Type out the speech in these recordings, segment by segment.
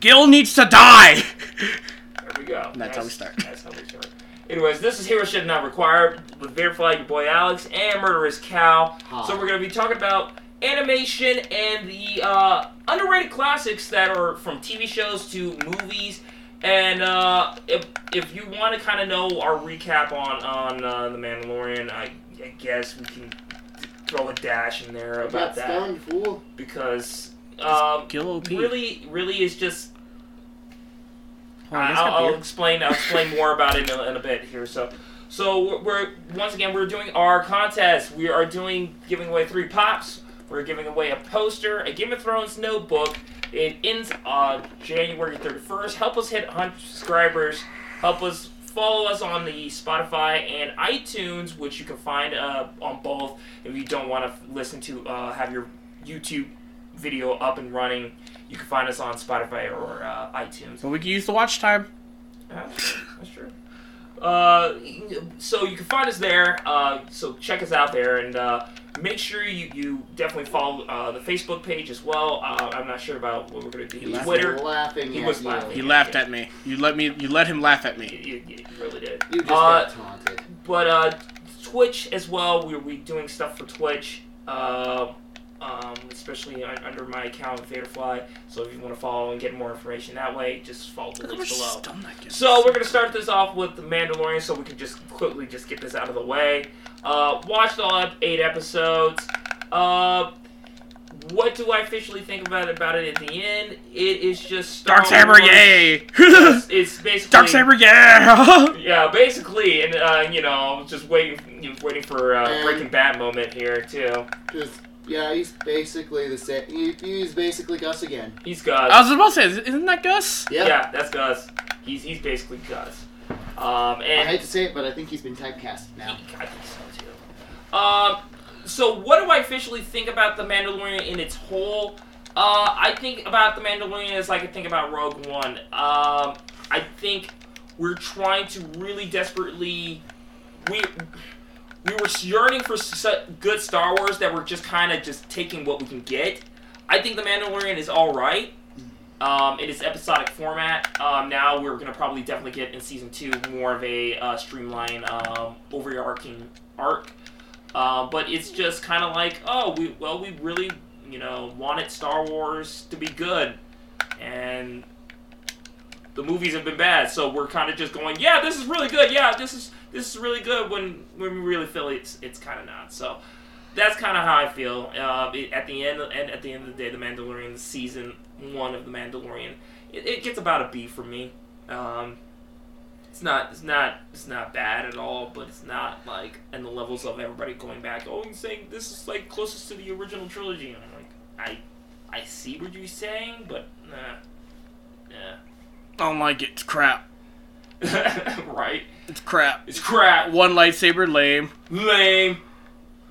Gil needs to die. There we go. That's how we start. That's how we start. Anyways, this is Heroship Not Required with Vaderfly, your boy Alex, and Murderous Cow. Hi. So we're going to be talking about animation and the uh, underrated classics that are from TV shows to movies. And uh, if, if you want to kind of know our recap on, on uh, The Mandalorian, I, I guess we can throw a dash in there I got about that. stunned, fool. Because um, Gil OP. really, really is just I'll, I'll explain. I'll explain more about it in a, in a bit here. So, so we're, we're once again we're doing our contest. We are doing giving away three pops. We're giving away a poster, a Game of Thrones notebook. It ends on January 31st. Help us hit 100 subscribers. Help us follow us on the Spotify and iTunes, which you can find uh, on both. If you don't want to listen to uh, have your YouTube video up and running, you can find us on Spotify or uh, iTunes. But we can use the watch time. Yeah, that's true. Uh, so you can find us there. Uh, so check us out there and uh, make sure you, you definitely follow uh, the Facebook page as well. Uh, I'm not sure about what we're gonna do. He laughed. Twitter. laughing He at was you. laughing. He laughed at me. You let me. You let him laugh at You, me. you, you really did. You just Uh, got taunted. But uh, Twitch as well. We're we doing stuff for Twitch. Uh, um, especially un- under my account Vaderfly. So if you want to follow and get more information that way, just follow the links below. So we're gonna start this off with the Mandalorian, so we can just quickly just get this out of the way. Uh, watched all eight episodes. Uh, what do I officially think about it, about it at the end? It is just Star Darksaber, Wars. yay! It's, it's basically Darksaber, yeah! Yeah, basically, and uh, you know, just waiting, you know, waiting for uh, Breaking Bad moment here too. Just yeah, he's basically the same. He, he's basically Gus again. He's Gus. I was about to say, isn't that Gus? Yeah. Yeah, that's Gus. He's he's basically Gus. Um, I hate to say it, but I think he's been typecast now. I think so too. Um, so what do I officially think about the Mandalorian in its whole? Uh, I think about the Mandalorian as like I think about Rogue One. Um, I think we're trying to really desperately we we were yearning for good Star Wars that we're just kind of just taking what we can get. I think the Mandalorian is all right. Um, in its episodic format. Um, now we're gonna probably definitely get in season two more of a uh, streamlined, um, overarching arc. Uh, but it's just kind of like, oh, we well, we really, you know, wanted Star Wars to be good, and the movies have been bad. So we're kind of just going, yeah, this is really good. Yeah, this is this is really good. When when we really feel it's it's kind of not. So that's kind of how I feel. Uh, at the end, and at the end of the day, the Mandalorian season one of the Mandalorian, it, it gets about a B for me. Um, it's not, it's not, it's not bad at all, but it's not like in the levels of everybody going back. Oh, and saying this is like closest to the original trilogy. And I'm like, I, I see what you're saying, but nah, I don't like it. It's crap. right. It's crap. It's crap. One lightsaber, lame. Lame.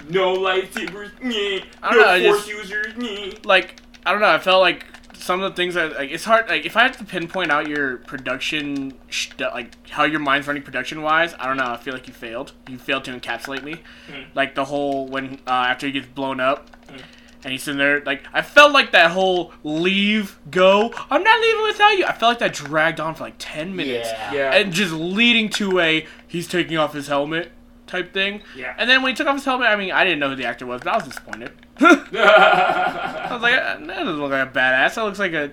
No lightsabers. Nyeh. I don't No know, I force just- users. Nyeh. Like, I don't know. I felt like some of the things that like it's hard. Like, if I had to pinpoint out your production, sh- like how your mind's running production wise, I don't know. I feel like you failed. You failed to encapsulate me. Hmm. Like the whole when uh, after he gets blown up. Hmm. And he's in there, like I felt like that whole leave, go. I'm not leaving without you. I felt like that dragged on for like ten minutes, Yeah. Yeah. and just leading to a he's taking off his helmet type thing. yeah. And then when he took off his helmet, I mean, I didn't know who the actor was, but I was disappointed. I was like, uh, that doesn't look like a badass. That looks like a,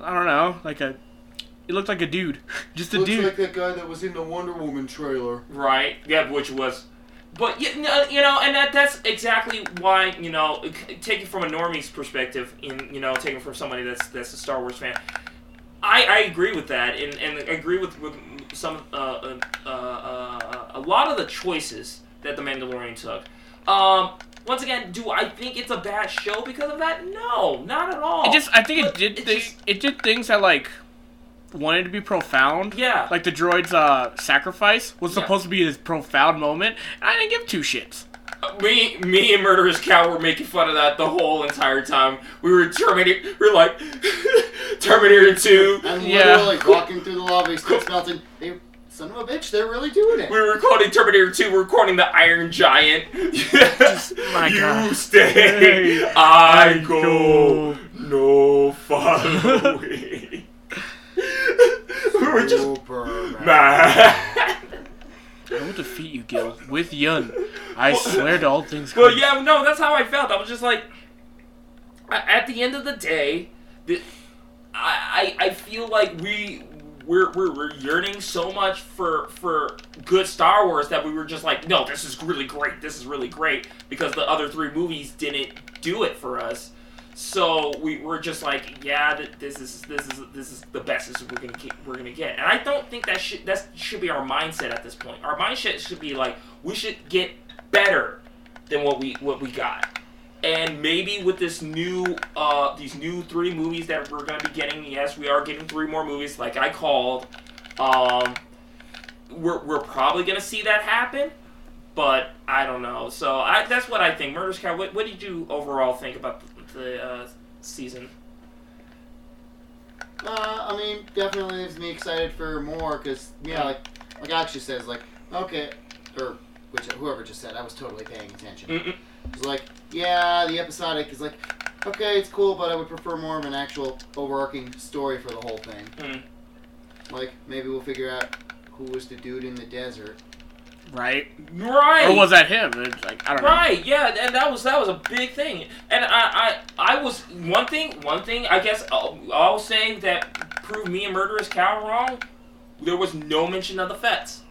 I don't know, like a, it looked like a dude, just a Looks dude. like that guy that was in the Wonder Woman trailer. Right. Yeah, which was, but you know, you know, and that that's exactly why you know, taking from a normie's perspective, in you know, taking from somebody that's that's a Star Wars fan, I I agree with that, and and I agree with with some uh, uh, uh, uh, a lot of the choices that the Mandalorian took. Um. Once again, do I think it's a bad show because of that? No, not at all. It just, I think it did it things, just- it did things that like wanted to be profound. Yeah. Like the droid's uh sacrifice was Yeah. supposed to be this profound moment, and I didn't give two shits. me, me and Murderous Cow were making fun of that the whole entire time. We were Terminator. We were like Terminator Two. I'm Yeah. literally walking through the lobby, still smelting. They, son of a bitch, they're really doing it. We were recording Terminator 2, We're recording the Iron Giant. My you God. stay, Hey, I go. no following. we were just Superman. mad. I will defeat you, Gil, with Yun. I swear to all things. Well, good. yeah, no, that's how I felt. I was just like, at the end of the day, the, I, I I feel like we we're, we're we're yearning so much for for good Star Wars that we were just like, no, this is really great. This is really great because the other three movies didn't do it for us. So we were just like, yeah, this is this is this is the best we're gonna get, we're gonna get, and I don't think that should that should be our mindset at this point. Our mindset should be like, we should get better than what we what we got, and maybe with this new uh these new three movies that we're gonna be getting, yes, we are getting three more movies, like I called. Um, we're we're probably gonna see that happen, but I don't know. So I that's what I think. Murderous Cow. What, what did you overall think about the, uh, season? Uh, I mean, definitely leaves me excited for more because yeah, like like Aksha says, like okay, or which whoever just said, I was totally paying attention. Mm-mm. It's like yeah, the episodic is like okay, it's cool, but I would prefer more of an actual overarching story for the whole thing. Mm. Like maybe we'll figure out who was the dude in the desert. Right? Right. Or was that him? It's like I don't know. Right, yeah, and that was that was a big thing, and I I, I was one thing one thing I guess I'll, I'll say that proved me and Murderous Cow wrong. There was no mention of the Fetts,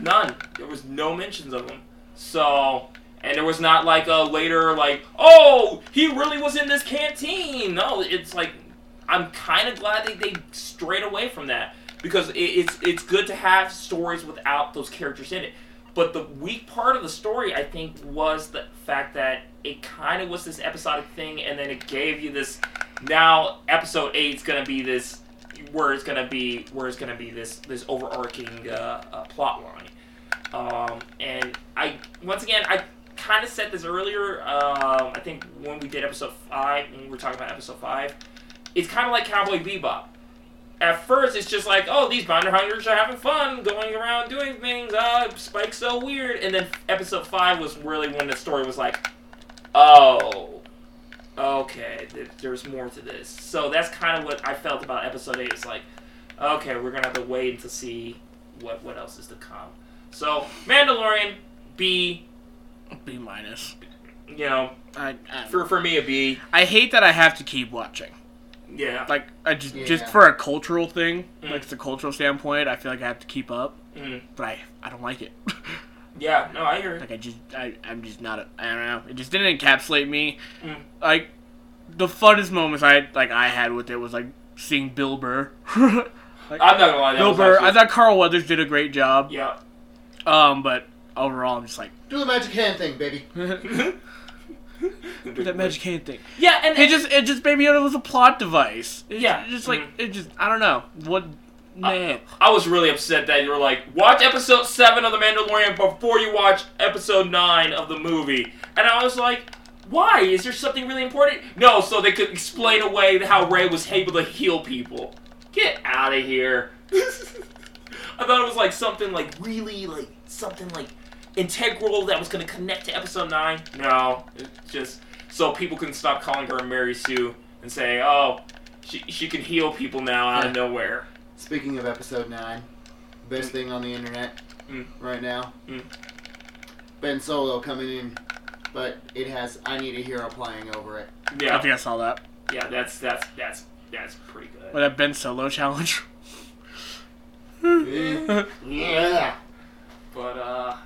none. There was no mentions of them. So, and there was not like a later like oh he really was in this canteen. No, it's like I'm kind of glad they they strayed away from that because it, it's it's good to have stories without those characters in it. But the weak part of the story, I think, was the fact that it kind of was this episodic thing, and then it gave you this. Now, episode eight's gonna be this, where it's gonna be, where it's gonna be this this overarching uh, uh, plot line. Um, and I, once again, I kind of said this earlier. Um, I think when we did episode five, when we were talking about episode five, it's kind of like Cowboy Bebop at first it's just like, oh, these bounty hunters are having fun going around doing things. Ah, Spike's so weird. And then episode five was really when the story was like, oh, okay, th- there's more to this. So that's kind of what I felt about episode eight. It's like, okay, we're gonna have to wait to see what what else is to come. So Mandalorian B, B minus. you know, I, I for for me a B. I hate that I have to keep watching. Yeah. Like I just just for a cultural thing, Mm. like the cultural standpoint, I feel like I have to keep up, Mm. but I I don't like it. Yeah. No, I agree. like I just I I'm just not a, I don't know. It just didn't encapsulate me. Mm. Like the funnest moments I like I had with it was like seeing Bill Burr. like, I'm not gonna lie. That Bill Burr. actually- I thought Carl Weathers did a great job. Yeah. Um, but overall, I'm just like Do the magic hand thing, baby. that magic hand thing. Yeah, and It just it just made me it was a plot device. It Yeah. just like Mhm. it just I don't know what man. I was really upset that you were like, watch episode seven of The Mandalorian before you watch episode nine of the movie, and I was like, why? Is there something really important? No, so they could explain away how Rey was able to heal people. Get out of here. I thought it was like something like really like something like integral that was gonna connect to episode nine. No, it's just so people can stop calling her Mary Sue and say, oh, she she can heal people now out of nowhere. Speaking of episode nine, best Mm. thing on the internet Mm. right now. Mm. Ben Solo coming in, but it has "I Need a Hero" playing over it. Yeah. I think I saw that. yeah, that's that's that's that's pretty good. With that Ben Solo challenge. yeah. But uh,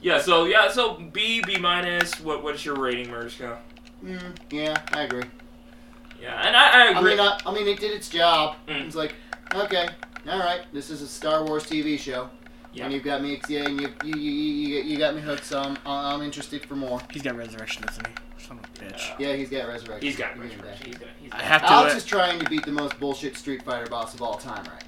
yeah. So yeah. So B B minus. What what is your rating, Mursko? Mm, yeah, I agree. Yeah, and I, I I agree. mean, I, I mean, it did its job. Mm. It's like, okay, all right, this is a Star Wars TV show, Yeah. and you've got me, yeah, and you you, you, you, you got me hooked, so I'm, I'm interested for more. He's got resurrection, doesn't he? Son of a bitch. Yeah, he's got resurrection. he's got Give me resurrection. that. He's got. He's I got have to. Alex uh, is trying to beat the most bullshit Street Fighter boss of all time right now.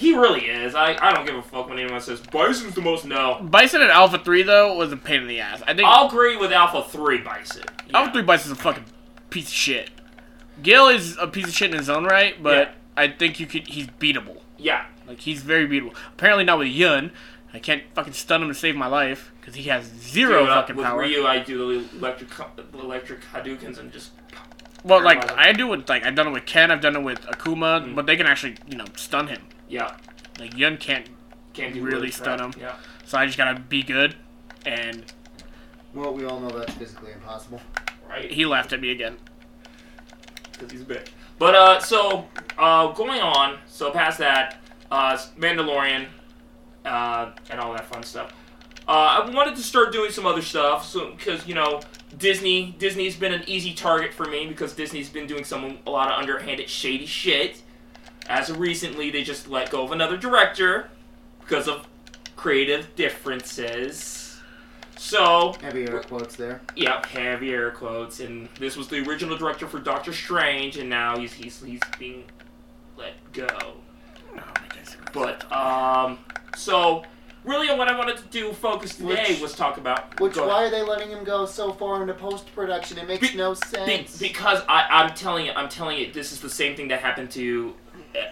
He really is. I, I don't give a fuck when anyone says Bison's the most. No. Bison and Alpha Three though was a pain in the ass. I think I'll agree with Alpha Three Bison. Yeah. Alpha Three Bison's a fucking piece of shit. Gil is a piece of shit in his own right, but Yeah. I think you could. He's beatable. Yeah. Like he's very beatable. Apparently not with Yun. I can't fucking stun him to save my life because he has zero Dude, uh, fucking with power. Ryu, I do the electric the electric Hadoukens and just Well, like I do with like I've done it with Ken, I've done it with Akuma, Mm. but they can actually you know stun him. Yeah, Like Yun can't, can't Really really stun him. Yeah. so I just gotta be good. And Well, we all know that's physically impossible. Right. he laughed at me again. because he's a bitch. But uh, so uh, going on, so past that, uh, Mandalorian, uh, and all that fun stuff. Uh, I wanted to start doing some other stuff, so because you know Disney, Disney's been an easy target for me because Disney's been doing some a lot of underhanded, shady shit. As of recently, they just let go of another director because of creative differences. So Heavy air quotes there. Yep, heavy air quotes. And this was the original director for Doctor Strange, and now he's he's he's being let go. Oh. But um, so really, what I wanted to do focus today Which- was talk about Which why are they letting him go so far into post production? It makes Be- no Be- sense. because I, I'm telling you, I'm telling you, this is the same thing that happened to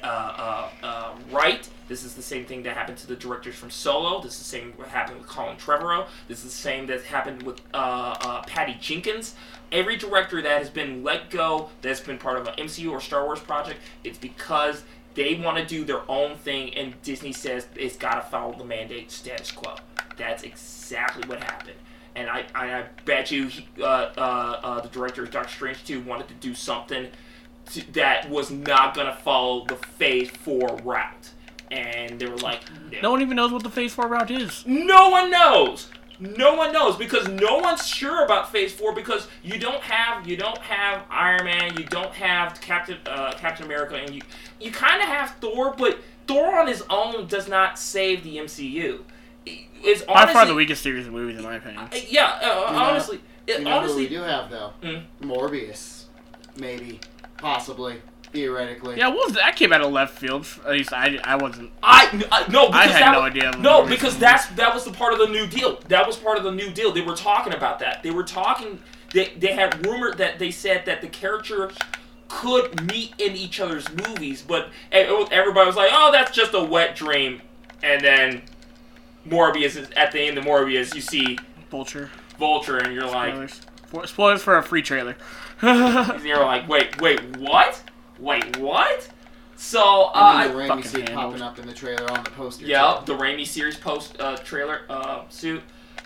uh, uh, uh. This is the same thing that happened to the directors from Solo. This is the same what happened with Colin Trevorrow. This is the same that happened with uh, uh, Patty Jenkins. Every director that has been let go, that's been part of an MCU or Star Wars project, it's because they want to do their own thing, and Disney says it's got to follow the mandate status quo. That's exactly what happened. And I, I, I bet you he, uh, uh, uh, the director of Doctor Strange 2 wanted to do something to, that was not going to follow the Phase 4 route. And they were like, no. No one even knows what the Phase Four route is. No one knows. No one knows because no one's sure about Phase Four because you don't have you don't have Iron Man, you don't have Captain uh, Captain America, and you you kind of have Thor, but Thor on his own does not save the MCU. It's By far the weakest series of movies, in my opinion. Uh, Yeah, uh, know- honestly, it, you know who we do have though? Mm. Morbius, maybe, possibly, theoretically. Yeah, what was that came out of left field. At least I, I wasn't. I, I no because I had that, no idea. No, because that's that was the part of the New Deal. That was part of the New Deal. They were talking about that. They were talking. They they had rumored that they said that the characters could meet in each other's movies, but e- oh, everybody was like, "Oh, that's just a wet dream." And then Morbius is at the end of Morbius, you see Vulture. Vulture, and you're like, Spoilers. For- Spoilers for a free trailer. You're like, "Wait, wait, what? Wait, what?" So uh, And then the Raimi suit popping up in the trailer on the poster. Yeah, too. the Raimi series post uh, trailer uh, suit.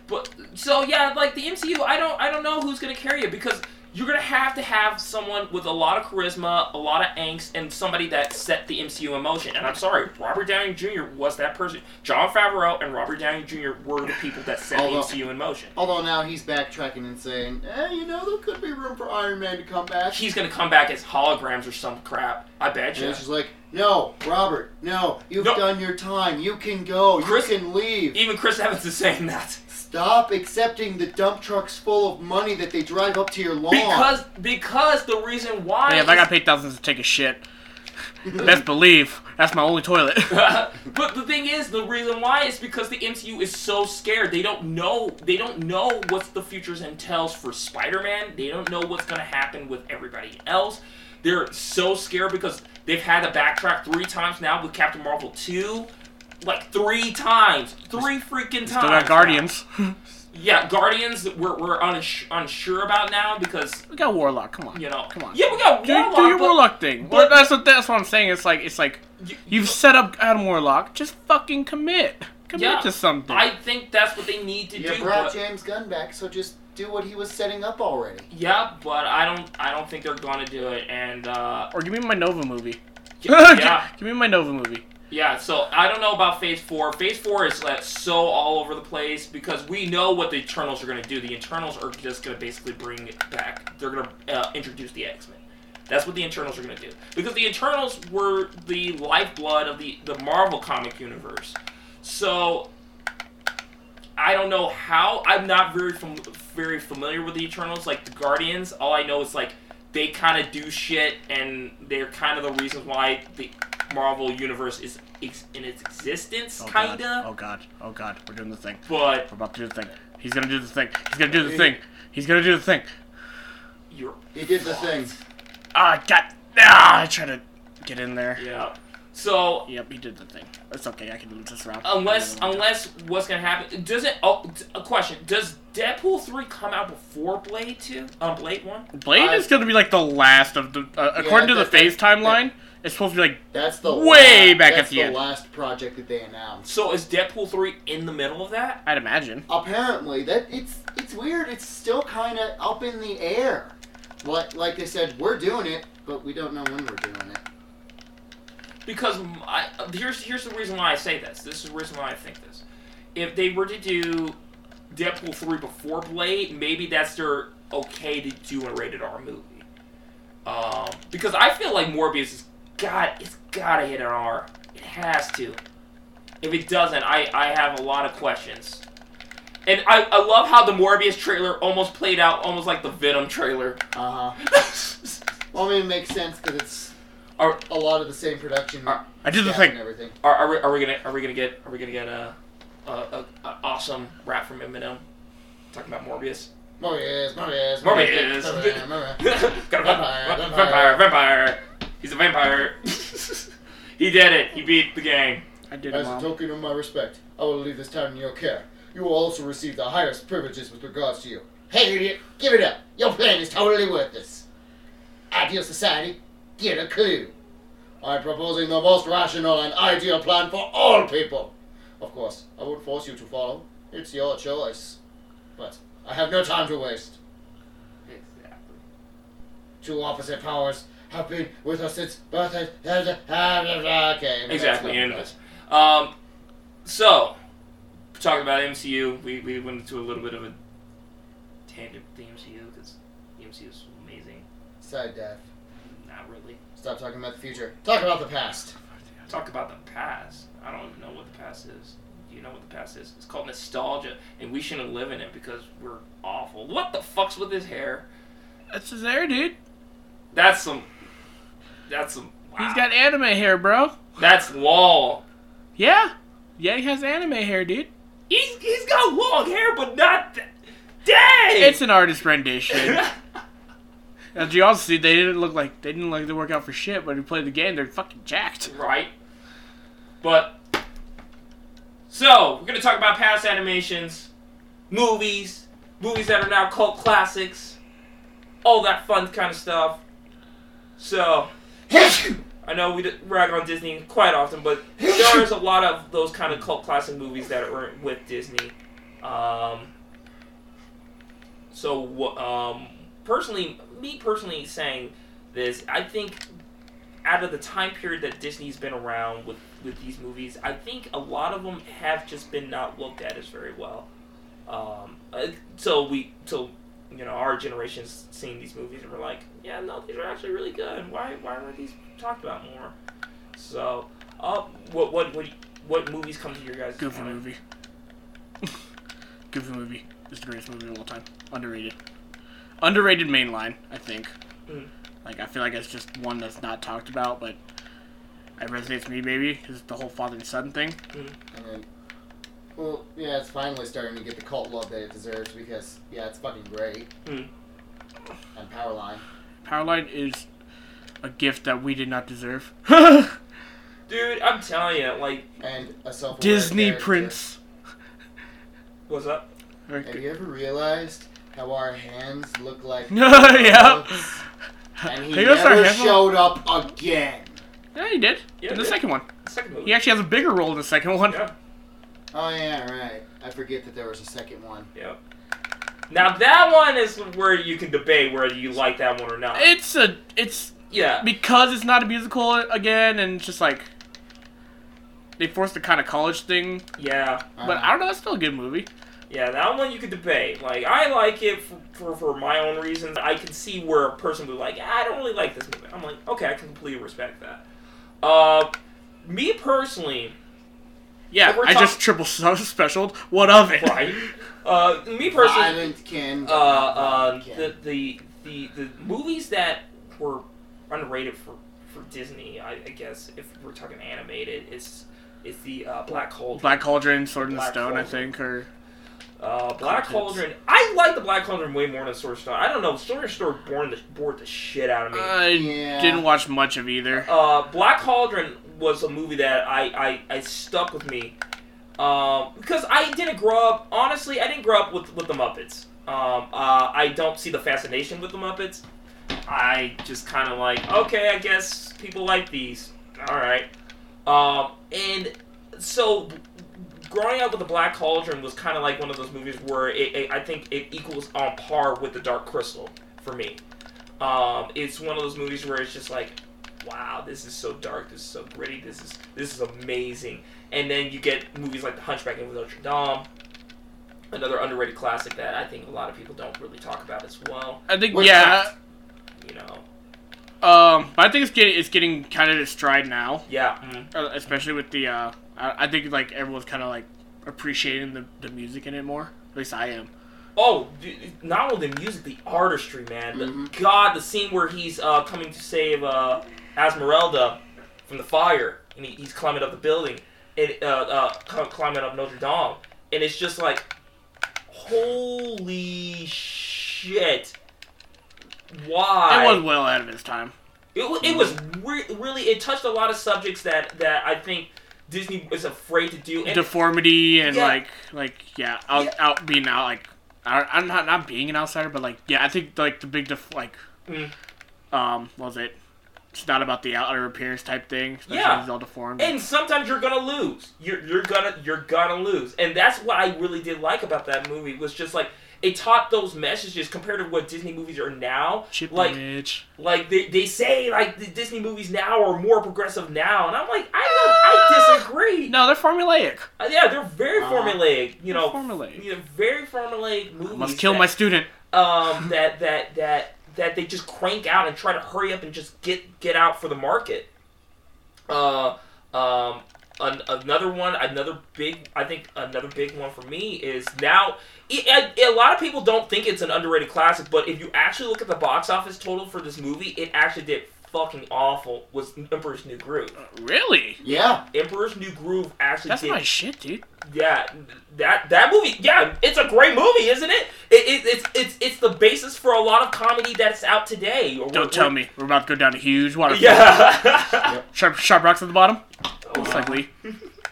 But so yeah, like the MCU, I don't I don't know who's gonna carry it because you're gonna have to have someone with a lot of charisma, a lot of angst, and somebody that set the MCU in motion. And I'm sorry, Robert Downey Jr. was that person. Jon Favreau and Robert Downey Jr. were the people that set Although- the MCU in motion. Although now he's backtracking and saying, eh, you know, there could be room for Iron Man to come back. He's gonna come back as holograms or some crap. I bet you. it's just like, no, Robert, no, you've No. done your time. You can go. Chris- you can leave. Even Chris Evans is saying that. Stop accepting the dump trucks full of money that they drive up to your lawn. Because because the reason why yeah, if I got paid thousands to take a shit, best believe that's my only toilet. but the thing is, the reason why is because the MCU is so scared. They don't know. They don't know what the futures entails for Spider-Man. They don't know what's gonna happen with everybody else. They're so scared because they've had to backtrack three times now with Captain Marvel two, like three times, three freaking times. Still got Guardians. Yeah, Guardians. that We're we're uns- unsure about now because we got Warlock. Come on. you know. Come on. Yeah, we got Do, Warlock. do your but Warlock thing. but- Well, that's what that's what I'm saying. It's like it's like you- you've set up Adam Warlock. Just fucking commit. Commit Yeah, to something. I think that's what they need to you do. brought but- James Gunn back, so just do what he was setting up already. Yeah, but I don't. I don't think they're gonna do it. And uh, or give me my Nova movie. yeah, give me my Nova movie. Yeah. So I don't know about Phase Four. Phase Four is like so all over the place because we know what the Eternals are gonna do. The Eternals are just gonna basically bring it back. They're gonna uh, introduce the X Men. That's what the Eternals are gonna do because the Eternals were the lifeblood of the the Marvel comic universe. So I don't know how. I'm not very fam- very familiar with the Eternals. Like the Guardians, all I know is like they kind of do shit, and they're kind of the reason why the Marvel universe is ex- in its existence, Oh kinda. God. Oh god. Oh god. We're doing the thing. But We're about to do the thing. He's gonna do the thing. He's gonna do the thing. He's gonna do the thing. you're He did the thing. Ah, God. Ah, I tried to get in there. yeah. So Yep, he did the thing. It's okay. I can do this round. unless Another one. unless what's gonna happen? Does it? Oh, t- a question. Does Deadpool three come out before Blade two? Um, Blade one. Blade Uh, is going to be like the last of the. Uh, according to the phase that- timeline, it's supposed to be like That's the Way la- back at that's the the end. last project that they announced. So is Deadpool three in the middle of that? I'd imagine. Apparently, that it's it's weird. It's still kind of up in the air. Like like they said, we're doing it, but we don't know when we're doing it. Because m- I, here's here's the reason why I say this. This is the reason why I think this. If they were to do Deadpool three before Blade, maybe that's their okay to do a rated R movie. Um, because I feel like Morbius is got it's gotta hit an R. It has to. If it doesn't, I I have a lot of questions. And I, I love how the Morbius trailer almost played out almost like the Venom trailer. Uh huh. Well, I mean, it makes sense because it's Are- a lot of the same production. Are- I did the thing. everything. Are, are, we, are we gonna are we gonna get are we gonna get a, a, a, a awesome rap from Eminem talking about Morbius? Morbius, Morbius, Morbius. Morbius, Morbius. Got a Vampire, vampire, vampire. vampire, vampire. He's a vampire. he did it. He beat the gang. I did it. As it, a token of my respect, I will leave this town in your care. You will also receive the highest privileges with regards to you. Hey, idiot, give it up. Your plan is totally worthless. Ideal society, get a clue. I'm proposing the most rational and ideal plan for all people. Of course, I won't force you to follow. It's your choice. But I have no time to waste. Exactly. Two opposite powers have been with us since birth. Okay. Exactly. Anyways, um, so talking about MCU, we, we went into a little bit of a tangent with the MCU because the MCU is amazing. Side death. Not really. Stop talking about the future. Talk about the past. Talk about the past. I don't even know what the past is. Do you know what the past is? It's called nostalgia, and we shouldn't live in it because we're awful. What the fuck's with his hair? That's his hair, dude. That's some. That's some. Wow. He's got anime hair, bro. That's Wall. Yeah. Yeah, he has anime hair, dude. He's he's got long hair, but not. Th- Dang. It's an artist rendition. As you also see, they didn't look like they didn't like to work out for shit. But he played the game, they're fucking jacked. right. But so we're gonna talk about past animations, movies, movies that are now cult classics, all that fun kind of stuff. So I know we rag on Disney quite often, but there is a lot of those kind of cult classic movies that are with Disney. Um, so, um, personally, me personally saying this, I think out of the time period that Disney's been around with, with these movies, I think a lot of them have just been not looked at as very well. Um, uh, so we, so you know, our generation's seeing these movies and we're like, yeah, no, these are actually really good. Why, why aren't these talked about more? So, uh, what, what, what, what movies come to your guys' Goofy mind? movie. Goofy movie. It's the greatest movie of all time. Underrated. Underrated mainline, I think. Mm. Like I feel like it's just one that's not talked about, but it resonates with me, maybe, because the whole father and son thing. And then, well, yeah, it's finally starting to get the cult love that it deserves because, yeah, it's fucking great. Hmm. And Powerline. Powerline is a gift that we did not deserve. Dude, I'm telling you, like, And a self Disney Prince. what's up? Have you ever realized how our hands look like Yeah. gloves? And he He never our hands- showed up again. Yeah, he did. Yeah, in the dude. second one. Second movie. He actually has a bigger role in the second one. Yeah. Oh yeah, right. I forget that there was a second one. Yep. Now that one is where you can debate whether you like that one or not. It's a it's yeah. because it's not a musical again, and it's just like they forced the kind of college thing. Yeah. But I don't know, it's still a good movie. Yeah, that one you could debate. Like, I like it for, for, for my own reasons. I can see where a person would be like, I don't really like this movie. I'm like, okay, I can completely respect that. Uh, me personally, Yeah, I talk- just triple specialed. What of it? right? Uh, me personally, Violent Ken. uh, uh, Ken. the, the the the movies that were underrated for for Disney, I, I guess, if we're talking animated, is is the uh, Black Cauldron. Black Cauldron, Sword in the Black Stone, I Cauldron. think, or Uh, Black Context. Cauldron. I like the Black Cauldron way more than Sword Stone. I don't know. Sword Stone bored the bored the shit out of me. I Yeah. didn't watch much of either. Uh, Black Cauldron was a movie that I I, I stuck with me. Um, because I didn't grow up. Honestly, I didn't grow up with with the Muppets. Um, uh, I don't see the fascination with the Muppets. I just kind of like, okay, I guess people like these. All right. Um, and so growing up with the Black Cauldron was kind of like one of those movies where it, it, I think it equals on par with the Dark Crystal for me. Um, it's one of those movies where it's just like, wow, this is so dark, this is so gritty, this is this is amazing. And then you get movies like The Hunchback of Notre Dame, another underrated classic that I think a lot of people don't really talk about as well. I think What's yeah. that? You know, Um, but I think it's getting it's getting kind of its stride now, yeah. mhm. uh, especially with the. Uh, I, I think like everyone's kind of like appreciating the, the music in it more. At least I am. Oh, dude, not only the music, the artistry, man. The, Mhm. God, the scene where he's uh, coming to save uh, Esmeralda from the fire, and he, he's climbing up the building, and uh, uh, climbing up Notre Dame, and it's just like, holy shit! Why? It was well ahead of its time. It, it was re- really it touched a lot of subjects that that I think Disney was afraid to do. And Deformity and Yeah. like like yeah, out, Yeah. out being out like I, I'm not not being an outsider, but like yeah, I think like the big def- like Mm. um what was it? It's not about the outer appearance type thing. Yeah. he's all deformed. and sometimes you're gonna lose. You're you're gonna you're gonna lose, and that's what I really did like about that movie was just like it taught those messages compared to what Disney movies are now. Chip like image. like they, they say like the Disney movies now are more progressive now, and I'm like I don't, I disagree. No, they're formulaic. Uh, yeah, they're very Uh-huh. formulaic. You know, formulaic. you know, very formulaic movies. I must kill that- my student. um, that that that that they just crank out and try to hurry up and just get get out for the market. Uh, um, an, another one, another big, I think another big one for me is now. It, a, a lot of people don't think it's an underrated classic, but if you actually look at the box office total for this movie, it actually did fucking awful. Was Emperor's New Groove? Really? Yeah. Emperor's New Groove actually That's did my shit, dude. yeah, that that movie. Yeah, it's a great movie, isn't it? it, it it's it's it's the basis for a lot of comedy that's out today. Or Don't tell me. We're about to go down a huge waterfall. Yeah. Sharp, sharp rocks at the bottom. Oh, Looks like Lee.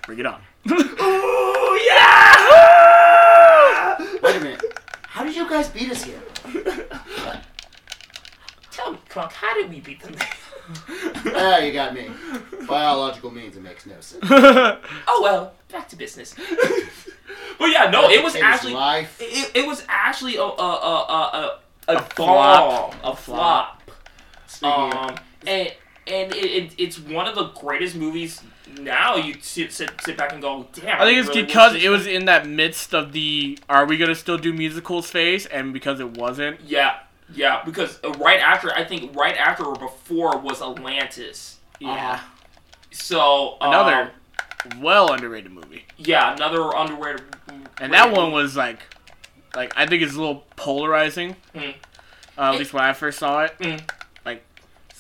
Bring it on. Ooh, yeah. Wait a minute. How did you guys beat us here? Tell me, Kronk, how did we beat them? Ah, you got me. Biological means it makes no sense. oh well, back to business. but yeah, no, it was actually life. it, it was actually a a a a, a, a flop. a flop. Speaking of- Um, and and it, it, it's one of the greatest movies. Now you sit sit, sit back and go, damn. I think it's really because it was in that midst of the "Are we gonna still do musicals?" phase, and because it wasn't. Yeah, yeah. Because uh, right after, I think right after or before was Atlantis. Yeah. So um, Another well underrated movie, yeah, another underrated. and that one was like, like I think it's a little polarizing. Mm. Uh, at least when I first saw it. Mm.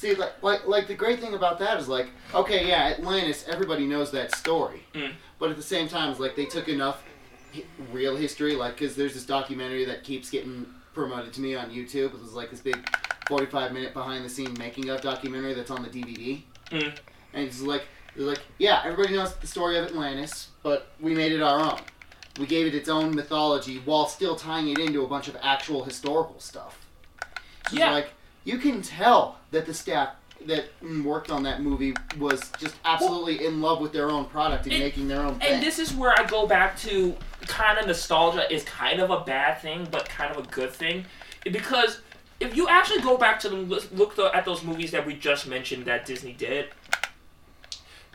See, like, like, like the great thing about that is like, okay, yeah, Atlantis, everybody knows that story, Mm. but at the same time, it's like they took enough real history, like, because there's this documentary that keeps getting promoted to me on YouTube. It was like this big 45 minute behind the scene making of documentary that's on the DVD, Mm. and it's like, they're like, yeah, everybody knows the story of Atlantis, but we made it our own. We gave it its own mythology while still tying it into a bunch of actual historical stuff. So Yeah. like you can tell that the staff that worked on that movie was just absolutely in love with their own product and And- making their own thing. And this is where I go back to kind of nostalgia is kind of a bad thing, but kind of a good thing, because if you actually go back to the look at those movies that we just mentioned that Disney did,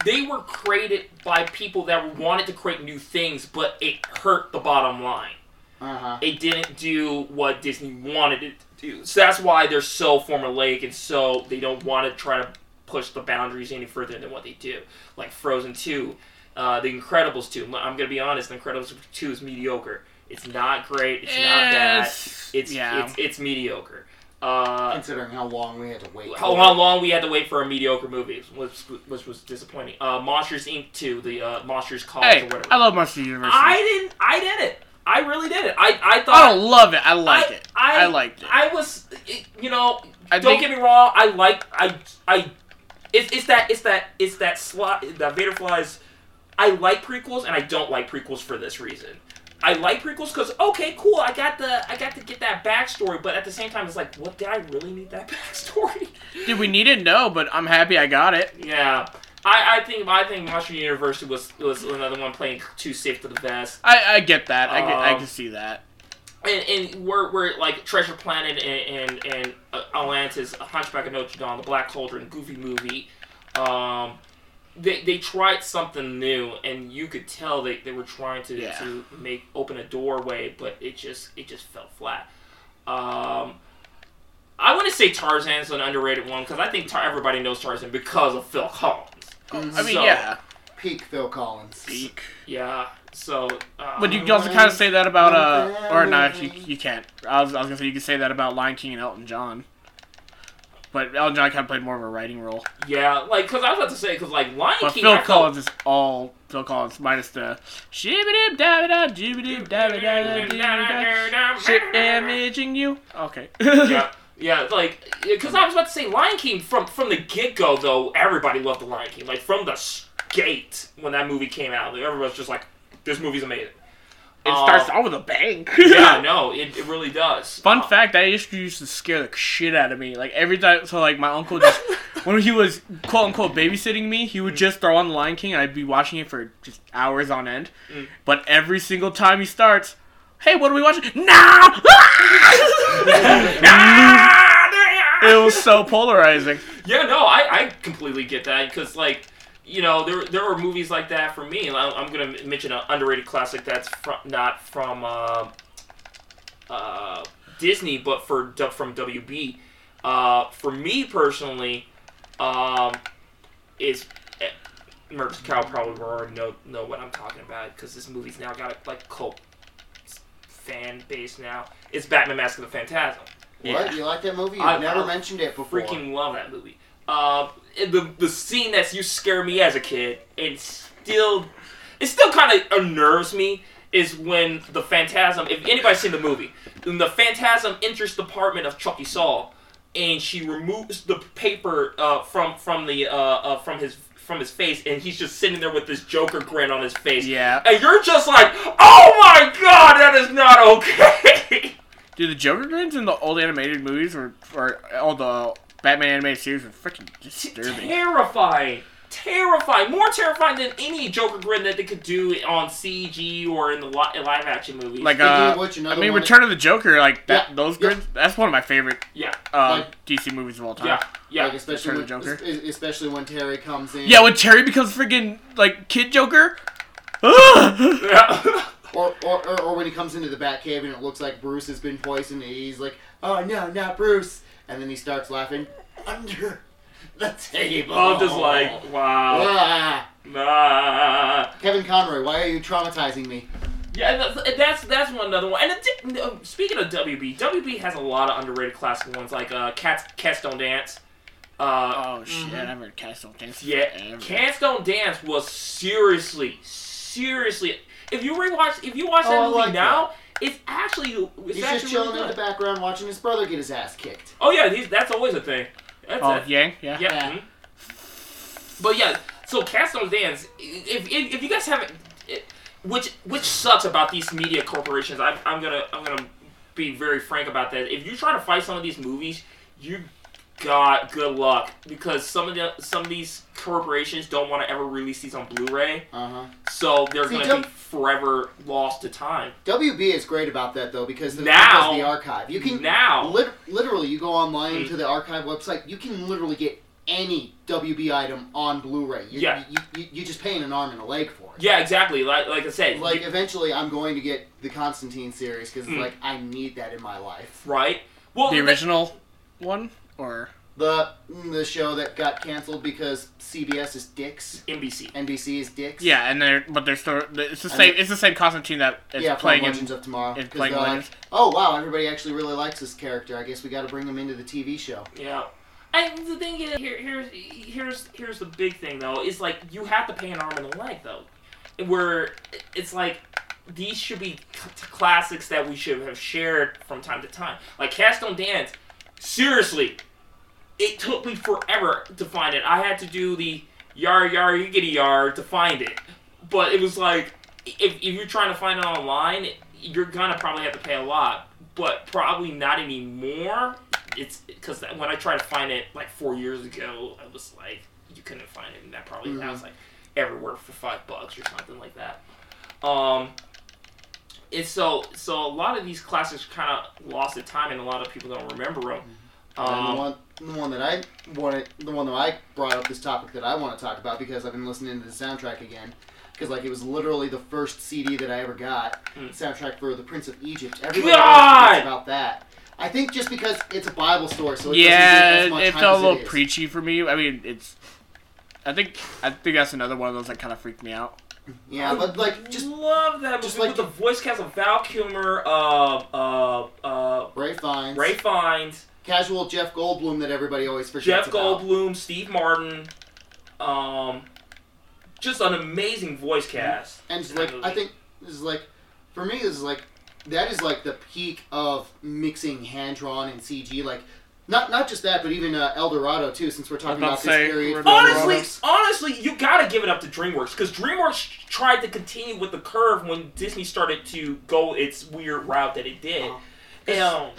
they were created by people that wanted to create new things, but it hurt the bottom line. uh-huh. It didn't do what Disney wanted it to do. So that's why they're so formulaic and so they don't want to try to push the boundaries any further than what they do. Like Frozen 2, uh, The Incredibles 2. I'm going to be honest, The Incredibles 2 is mediocre. It's not great. It's not bad. Yes. It's, yeah. it's, it's mediocre. Uh, Considering how long we had to wait. how, how long we had to wait for a mediocre movie, which, which was disappointing. Uh, Monsters Inc. 2, the uh, Monsters College hey, or whatever. I love Monster University. I didn't. I didn't. I really did it. I I thought. I don't love it. I like I- it. I, I liked it. I was, you know, I don't think- get me wrong. I like, I, I, It's, it's that it's that it's that slot that Vader flies. I like prequels and I don't like prequels for this reason. I like prequels because okay, cool. I got the I got to get that backstory, but at the same time, it's like, what did I really need that backstory? Did we need it? No, but I'm happy I got it. yeah, I, I think I think Monster University was was another one playing too safe to the vest. I, I get that. I, get, I Um, can see that. and, and we're, we're like Treasure Planet and and, and uh, Atlantis, Hunchback of Notre Dame, the Black Cauldron, Goofy movie. Um, they, they tried something new, and you could tell they, they were trying to, Yeah. to make open a doorway, but it just it just fell flat. Um, I want to say Tarzan's an underrated one because I think Tar- everybody knows Tarzan because of Phil Collins. I mean, So- yeah. Peak Phil Collins. Peak. Yeah, so. Uh, But you can also kind of say that about uh, or no, you, you can't. I was, I was gonna say you could say that about Lion King and Elton John. But Elton John kind of played more of a writing role. yeah, like because I was about to say because like Lion But King. Phil I felt- Collins is all Phil Collins minus the shibidib dabida jibidib dabida dabida shit damaging you. Okay. yeah, yeah, like because I was about to say Lion King from from the get go though everybody loved the Lion King like from the gate when that movie came out like, everybody was just like this movie's amazing. It Uh, starts off with a bang. yeah, no, it, it really does. Fun Uh, fact, that used to used to scare the shit out of me. Like every time, so like my uncle just when he was quote unquote babysitting me, he would just throw on the Lion King, and I'd be watching it for just hours on end. Mm. But every single time he starts, hey, what are we watching? No! it was so polarizing. Yeah, no, I, I completely get that because like you know there there are movies like that for me. I'm, I'm gonna mention an underrated classic that's from not from uh, uh, Disney, but for from WB. Uh, for me personally, um, is eh, Merck's Cow probably will already know know what I'm talking about because this movie's now got a like cult fan base now. It's Batman: Mask of the Phantasm. What? Yeah. You like that movie? You've I- never I mentioned it before. freaking love that movie. Uh, the the scene that you scare me as a kid, and still, it still kind of unnerves me. Is when the Phantasm. If anybody's seen the movie, when the Phantasm enters the apartment of Chuckie Sol, and she removes the paper uh, from from the uh, uh, from his from his face, and he's just sitting there with this Joker grin on his face. Yeah, And you're just like, oh my god, that is not okay. dude, the Joker grins in the old animated movies or or all the Batman animated series were freaking disturbing. Terrifying. Terrifying. More terrifying than any Joker grin that they could do on CG or in the li- live action movies. Like uh, I mean, one Return of the Joker, like that. Yeah, Those yeah. grins. That's one of my favorite yeah, uh, Like- DC movies of all time. yeah, yeah. Like especially when, Return of the Joker. especially when Terry comes in. Yeah, when Terry becomes freaking like Kid Joker. Ah! yeah. Or, or, or, or when he comes into the Batcave and it looks like Bruce has been poisoned and he's like, oh no, not Bruce. And then he starts laughing under the table. I'm just like, wow. Ah. Nah. Kevin Conroy, why are you traumatizing me? Yeah, that's that's one another one. And it, uh, speaking of WB, WB has a lot of underrated classic ones like uh, Cats Cats Don't Dance. Uh, oh shit! I've heard Cats Don't Dance. Yeah. Cats Don't Dance was seriously, seriously. If you rewatch, if you watch Oh, that movie like now, it's actually it's He's actually just chilling really in the background watching his brother get his ass kicked. Oh yeah, he's, that's always a thing. That's Oh, it. Yang. Yeah. Yeah. Yeah. mhm. But yeah, so Cats Don't Dance. If, if, if you guys haven't, it, which which sucks about these media corporations, I'm, I'm gonna I'm gonna be very frank about that. If you try to fight some of these movies, you got good luck because some of the some of these corporations don't want to ever release these on Blu-ray, Uh huh. so they're See, gonna don't- be forever lost to time. WB is great about that though because the, Now- because the archive. You can Now, lit- literally you go online Mm. to the archive website. You can literally get any WB item on Blu-ray. You, Yeah. You, you, you just paying an arm and a leg for it. yeah, exactly. Like like I said, Like you- eventually, I'm going to get the Constantine series because Mm. like I need that in my life. right? Well, The the- original one, or The mm, the show that got canceled because CBS is dicks, NBC. NBC is dicks. yeah, and they're but they're still it's the And same. the- It's the same Constantine that is yeah, playing from in. Legends of Tomorrow. in 'Cause playing they're like, Legends. oh wow, everybody actually really likes this character. I guess we got to bring him into the TV show. Yeah. And the thing is, here, here's here's here's the big thing though. Is like you have to pay an arm and a leg though, where it's like these should be c- classics that we should have shared from time to time. Like Cats Don't Dance, seriously, it took me forever to find it. I had to do the yar yar yiggity yar to find it. But it was like, if, if you're trying to find it online, you're gonna probably have to pay a lot. But probably not anymore. It's because when I tried to find it like four years ago, I was like, you couldn't find it, and that probably now it's like everywhere for five bucks or something like that. Um, it's so so a lot of these classics kind of lost the time, and a lot of people don't remember them. and the Um, one, the one that I wanted, the one that I brought up this topic that I want to talk about because I've been listening to the soundtrack again. Because like it was literally the first CD that I ever got, Mm. soundtrack for The Prince of Egypt. Everybody God! about that. I think just because it's a Bible story, so it yeah, as it, felt a little preachy for me. I mean, it's. I think I think that's another one of those that kind of freaked me out. Yeah, but like just love that movie just like- with the voice cast of Val Kilmer, uh, uh, uh, Ray Fiennes, Ray Fiennes, casual Jeff Goldblum that everybody always forgets Jeff about. Goldblum, Steve Martin, um, just an amazing voice cast. And like I think this is like for me this is like that is like the peak of mixing hand drawn and CG. Like not not just that, but even uh, El Dorado too. Since we're talking about about this period. we're for El El Honestly, honestly, you gotta give it up to DreamWorks because DreamWorks tried to continue with the curve when Disney started to go its weird route that it did. Oh. Um,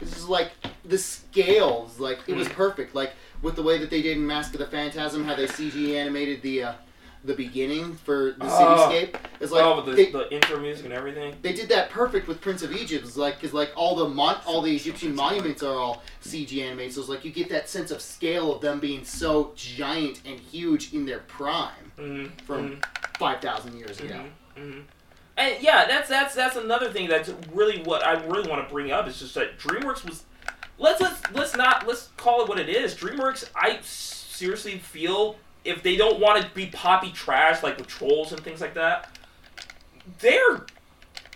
this is like the scales. Like it was perfect. Like with the way that they did in Mask of the Phantasm, how they CG animated the uh, the beginning for the Oh. cityscape. It's like oh, the, they, the intro music and everything. they did that perfect with Prince of Egypt. It's like because like all the mon- all the Egyptian monuments are all CG animated, so it's like you get that sense of scale of them being so giant and huge in their prime Mm-hmm. from five thousand years ago. hmm And yeah, that's that's that's another thing that's really what I really want to bring up is just that DreamWorks was. Let's let's let's not let's call it what it is. DreamWorks, I seriously feel if they don't want to be poppy trash like with trolls and things like that, they're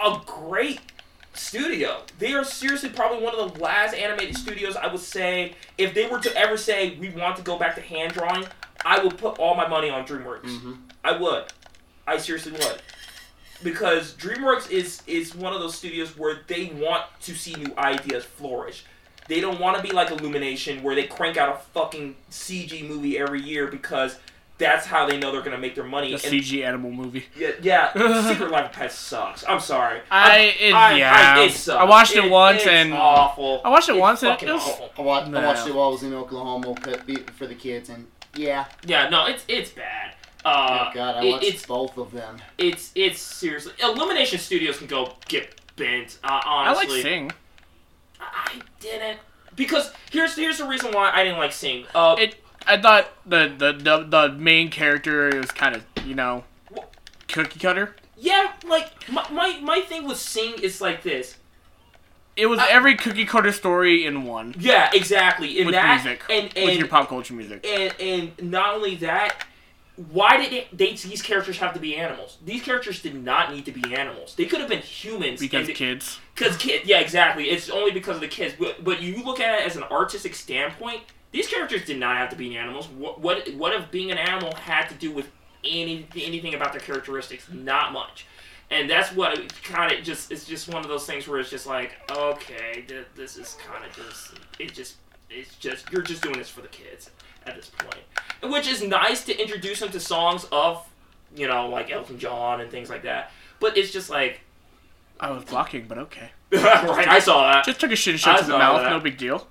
a great studio. They are seriously probably one of the last animated studios I would say if they were to ever say we want to go back to hand drawing, I would put all my money on DreamWorks. Mm-hmm. I would. I seriously would. Because DreamWorks is is one of those studios where they want to see new ideas flourish. They don't want to be like Illumination where they crank out a fucking CG movie every year because that's how they know they're gonna make their money. The And- CG animal movie. yeah, yeah, Secret Life of Pets sucks. I'm sorry. I, it, yeah. it sucks. I watched it, once it's and awful. I watched it It's once and fucking it was- awful. I watched, I No. watched it while I was in Oklahoma for the kids, and yeah, Yeah, no, it's it's bad. Uh, oh god, I it- watched it's both of them. it's it's seriously Illumination Studios can go get bent. Uh, I like honestly, Sing. I didn't because here's here's the reason why I didn't like Sing. Uh, It. I thought the the the, the main character was kind of you know cookie cutter. yeah, like my, my my thing with Sing is like this. It was I- every cookie cutter story in one Yeah, exactly. In with that music, and with your pop culture music. and and not only that. Why did it, they, these characters have to be animals? These characters did not need to be animals. They could have been humans. Because they- kids. Because kid, yeah, exactly. It's only because of the kids. But but you look at it as an artistic standpoint, these characters did not have to be animals. What what what if being an animal had to do with any anything about their characteristics? Not much. And that's what kind of just it's just one of those things where it's just like okay, th- this is kind of just it just it's just you're just doing this for the kids at this point, which is nice to introduce them to songs of you know like Elton John and things like that. But it's just like I was blocking, but okay. right, I saw that. Just took a shit shot to the mouth. that. No big deal.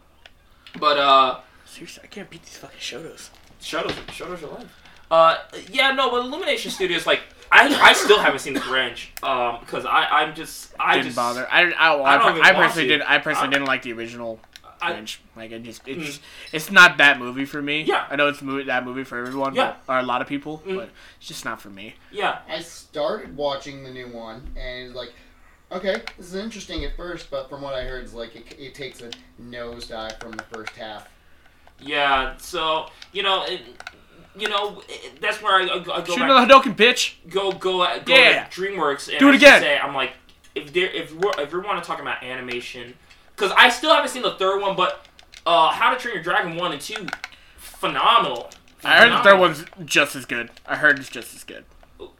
But uh, Seriously, I can't beat these fucking Shotos. Shadows, Shadows are life. Uh, yeah, no, but Illumination Studios, like, I, I still haven't seen the Grinch, um, because I, I'm just, I Didn't just bother. I, I, well, I I, I personally did. I personally I- didn't like the original I- Grinch. Like it just, it's, it's not that movie for me. Yeah. I know it's movie, that movie for everyone. Yeah. but- or a lot of people, Mm. but it's just not for me. yeah, I started watching the new one, and it's like, okay, this is interesting at first, but from what I heard, it's like it, it takes a nosedive from the first half. yeah. So you know, it, you know, that's where I, I go I go Shoot back, another Hadouken, bitch. go go go Yeah. to DreamWorks and Do it I again. Say, I'm like, if there, if we're, if we want to talk about animation, because I still haven't seen the third one, but uh, How to Train Your Dragon one and two, phenomenal. I heard the third one's just as good. I heard it's just as good.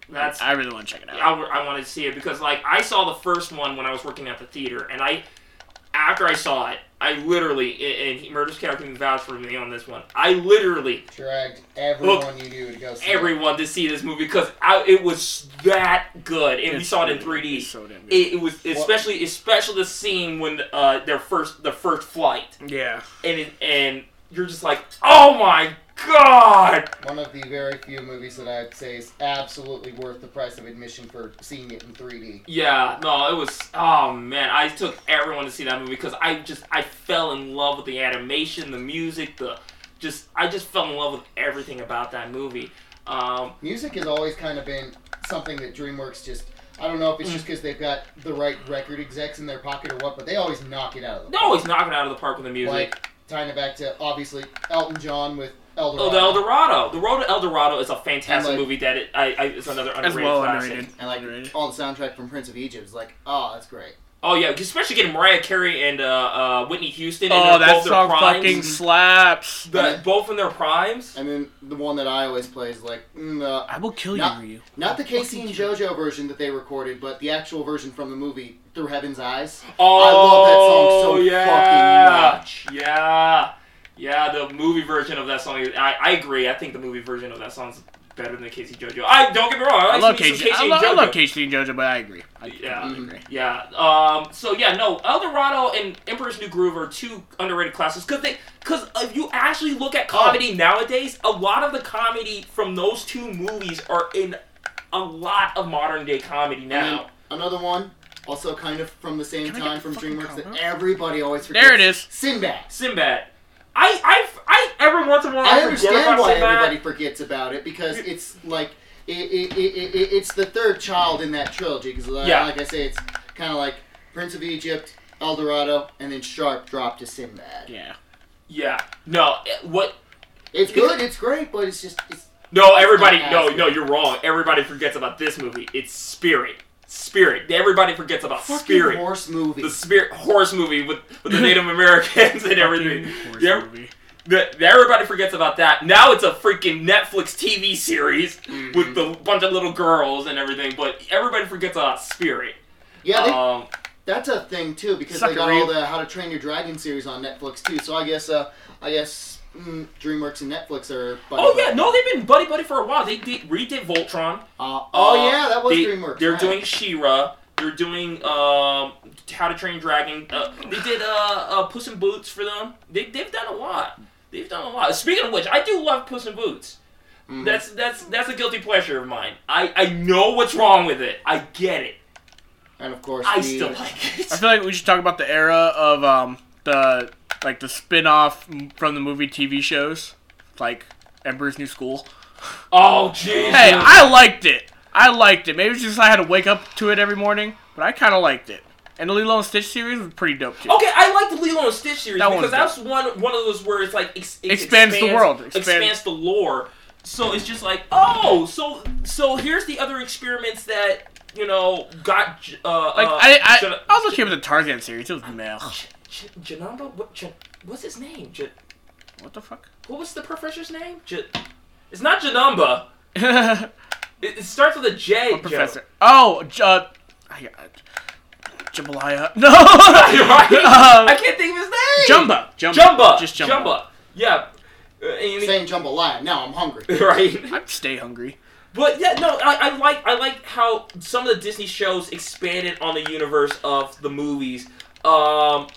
That's I really want to check it out. I, I wanted to see it because like I saw the first one when I was working at the theater, and I after I saw it, I literally, and he, Murderous Cow can vouch for me on this one. I literally Dragged everyone you knew to go see it. everyone to see this movie because it was that good, and we saw it in 3D. so damn good. It, it was especially especially the scene when uh, their first the first flight, yeah. and it, and you're just like, oh my god! One of the very few movies that I'd say is absolutely worth the price of admission for seeing it in 3D. Yeah, no, it was. Oh man, I took everyone to see that movie because I just I fell in love with the animation, the music, the just I just fell in love with everything about that movie. Um, Music has always kind of been something that DreamWorks just. I don't know if it's Mm. just because they've got the right record execs in their pocket or what, but they always knock it out of the they always knock it out of the park with the music. Like tying it back to obviously Elton John with Eldorado. Oh, the El Dorado. The Road to El Dorado is a fantastic like- movie that it, I, I it's another As underrated well classic. underrated. and like Underrated. all the soundtrack from Prince of Egypt is like, oh, that's great. Oh yeah, especially getting Mariah Carey and uh, uh, Whitney Houston. Oh, in their, that both their song primes. fucking slaps. The- both in their primes. And then the one that I always play is like, mm, uh, I will kill Not- you, Ryu. not the K-Ci and JoJo version that they recorded, but the actual version from the movie Through Heaven's Eyes. Oh, I love that song so yeah. fucking much. Yeah, yeah. The movie version of that song. I, I agree. I think the movie version of that song's better than K-Ci JoJo. I don't get me wrong. I, I love me some K-Ci. I, and lo- I JoJo. love K-Ci and JoJo, but I agree. I, Yeah. I Mhm. agree. Yeah. Um. So yeah, no, El Dorado and Emperor's New Groove are two underrated classics because they because if you actually look at comedy nowadays, a lot of the comedy from those two movies are in a lot of modern day comedy now. then another one, also kind of from the same Can time from DreamWorks that everybody always forgets. There it is. Sinbad. Sinbad. I I I every once in a while I forget understand why everybody forgets about it because it's like it, it, it, it, it's the third child in that trilogy. Because Yeah. like I say, it's kind of like Prince of Egypt, El Dorado, and then Sharp dropped to Sinbad. Yeah. Yeah. No. eh, What? It's good, it's great, but it's just it's No. Everybody. No. No. You're wrong. Everybody forgets about this movie. It's Spirit. Spirit. Everybody forgets about fucking Spirit. horse movie. The Spirit horse movie with, with the Native Americans and everything. Horse Yeah. movie. The, everybody forgets about that. Now it's a freaking Netflix TV series Mm-hmm. with the bunch of little girls and everything. But everybody forgets about Spirit. yeah, they, Um, that's a thing too because Suck they got all the How to Train Your Dragon series on Netflix too. So I guess uh I guess mm, DreamWorks and Netflix are. buddy oh yeah, buddy. no, they've been buddy buddy for a while. They did, redid Voltron. Uh, oh Uh, yeah, that was they, DreamWorks. They're right. doing She-Ra. They're doing um, How to Train Dragon. Uh, they did uh, uh, Puss in Boots for them. They they've done a lot. They've done a lot. Speaking of which, I do love Puss in Boots. Mhm. That's that's that's a guilty pleasure of mine. I I know what's wrong with it. I get it. and of course I the, still like it. I feel like we should talk about the era of um the like the spin-off from the movie TV shows, like Emperor's New School. Oh jeez. Hey, I liked it. I liked it. Maybe it's just I had to wake up to it every morning, but I kind of liked it. And the Lilo and Stitch series was pretty dope too. Okay, I like the Lilo and Stitch series That because that's one one of those where it's like ex- it Expands the world. expands, Expands- the lore. So it's just like, oh, so so here's the other experiments that you know got uh Like uh, I, I, I was okay with the Tarzan series. It was meh. J- J- Janamba, what? J- what's his name? J- What the fuck? what was the professor's name? J- it's not Janamba. It, it starts with a J. Joe. professor? Oh, J- uh, I got Jambalaya. No. right? Um, I can't think of his name. Jumba. Jumba. Jumba. Just Jumba. Jumba. Yeah. Uh, and he- saying jambalaya. Now I'm hungry. right. I'd stay hungry. But yeah, no, I, I like I like how some of the Disney shows expanded on the universe of the movies. Um,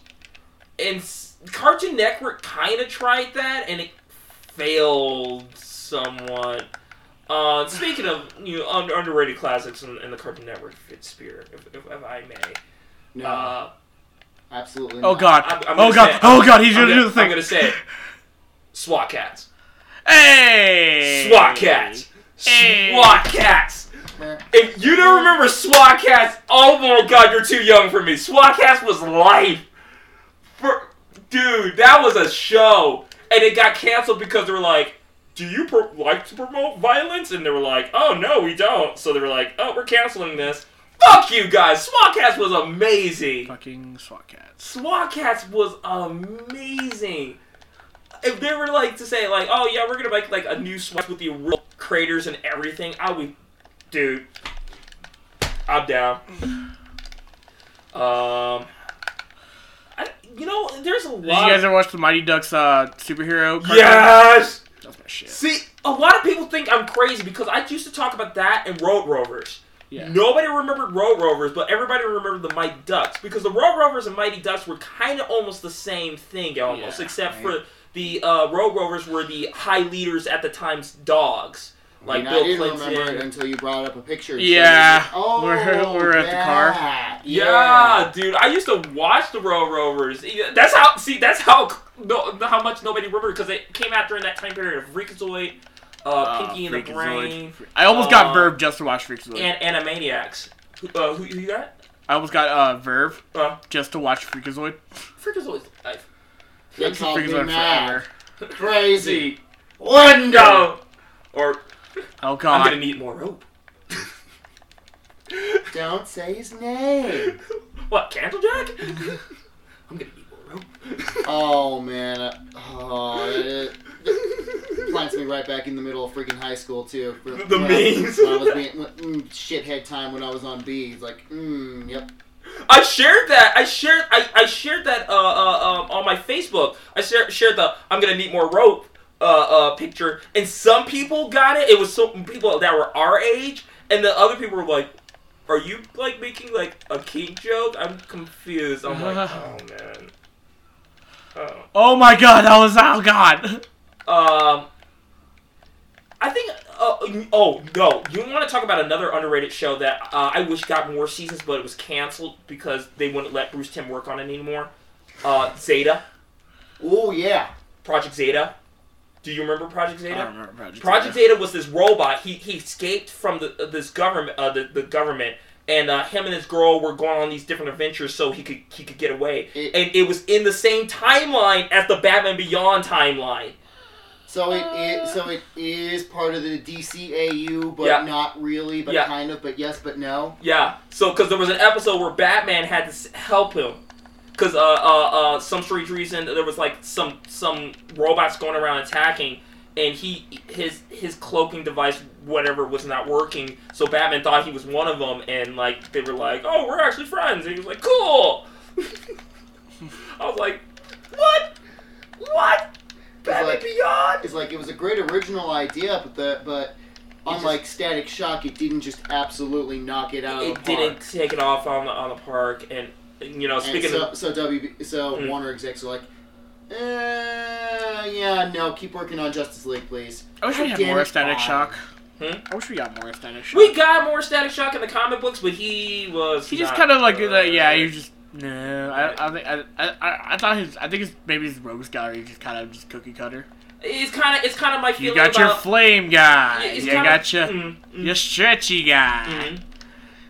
and Cartoon Network kind of tried that, and it failed somewhat. Uh, speaking of you know un- underrated classics in, in the Cartoon Network fit spirit, if, if, if I may. No, Uh, absolutely. Oh. God. I'm- I'm oh God. say it. Oh God. He's gonna gonna, do the thing. I'm gonna say it. SWAT Kats. Hey. SWAT Kats. Hey. SWAT Kats. If you don't remember SWAT Kats, oh my god, you're too young for me. SWAT Kats was life. For, dude, that was a show. And it got canceled because they were like, do you pro- like to promote violence? And they were like, oh no, we don't. So they were like, oh, we're canceling this. Fuck you guys. SWAT Kats was amazing. Fucking SWAT Kats. SWAT Kats was amazing. If they were like to say like, oh yeah, we're gonna make like a new SWAT with the real craters and everything, I would, dude, I'm down. Um, you know know, there's a lot. Did you guys ever watch the Mighty Ducks uh, superhero? cartoon? yes. That's my shit. See, a lot of people think I'm crazy because I used to talk about that and Road Rovers. Yeah. Nobody remembered Road Rovers, but everybody remembered the Mighty Ducks because the Road Rovers and Mighty Ducks were kind of almost the same thing, almost, Yeah, except right. for the uh, Road Rovers were the high leaders at the time's dogs, like and I Bill didn't Clinton. remember it until you brought up a picture. and Yeah. showed me, Oh, We're- we're at the car. that. Yeah, dude, I used to watch the Road Rovers. That's how. See, that's how no, how much nobody remembered because it came out during that time period of Freakazoid, uh, Uh, Pinky and the Brain, I almost got Uh, Verb just to watch Freakazoid. and Animaniacs. Who, uh, who, who you got? I almost got uh, Verb Uh, just to watch Freakazoid. Freakazoid's life. They called me Freakazoid mad. forever. Crazy. See, Wonder. go. Or Oh god. I'm gonna need more rope. Don't say his name. What, Candlejack? I'm gonna need more rope. Oh man. uh, Oh, it, it plants me right back in the middle of freaking high school too. For, The when I- memes. When I was being mm, shithead time when I was on B. Like, mm, yep. I shared that. I shared. I, I shared that uh, uh, um, on my Facebook. I shared, shared the I'm gonna need more rope uh, uh, picture, and some people got it. It was some people that were our age, and the other people were like, "Are you like making like a kink joke?" I'm confused. I'm like, oh man. Oh. Oh my god, that was oh god. Um, I think. Uh, oh no! You want to talk about another underrated show that uh, I wish got more seasons, but it was canceled because they wouldn't let Bruce Timm work on it anymore. Uh, Zeta, Oh yeah. Project Zeta. Do you remember Project I Zeta? don't remember Project. Project Zeta. Zeta was this robot. He he escaped from the uh, this government uh, the, the government, and uh, him and his girl were going on these different adventures so he could he could get away. It- and it was in the same timeline as the Batman Beyond timeline. So it is. So it is part of the DCAU, but Yeah. not really. But Yeah. kind of. But yes, but no. Yeah, so because there was an episode where Batman had to help him, because uh, uh, uh, some strange reason there was like some some robots going around attacking, and he his his cloaking device whatever was not working. So Batman thought he was one of them, and like they were like, "Oh, we're actually friends," and he was like, "Cool." I was like, "What? What? Batman like- Beyond?" It's like it was a great original idea, but the but unlike Static Shock, it didn't just absolutely knock it out of It the park. didn't take it off on the on the park, and you know, speaking so, of so WB, so Mm. Warner execs are like, uh, yeah, no, keep working on Justice League, please. I wish we had more Static fine. Shock. Hmm? I wish we got more Static Shock. We got more Static Shock in the comic books, but he was. He just kind of like uh, yeah. He was just no. I I think I, I I through his I think his maybe his rogues gallery is just kind of just cookie cutter. It's kind of it's kind of my You feeling got your flame guy. You kinda- got your mm, mm, your stretchy guy. mm.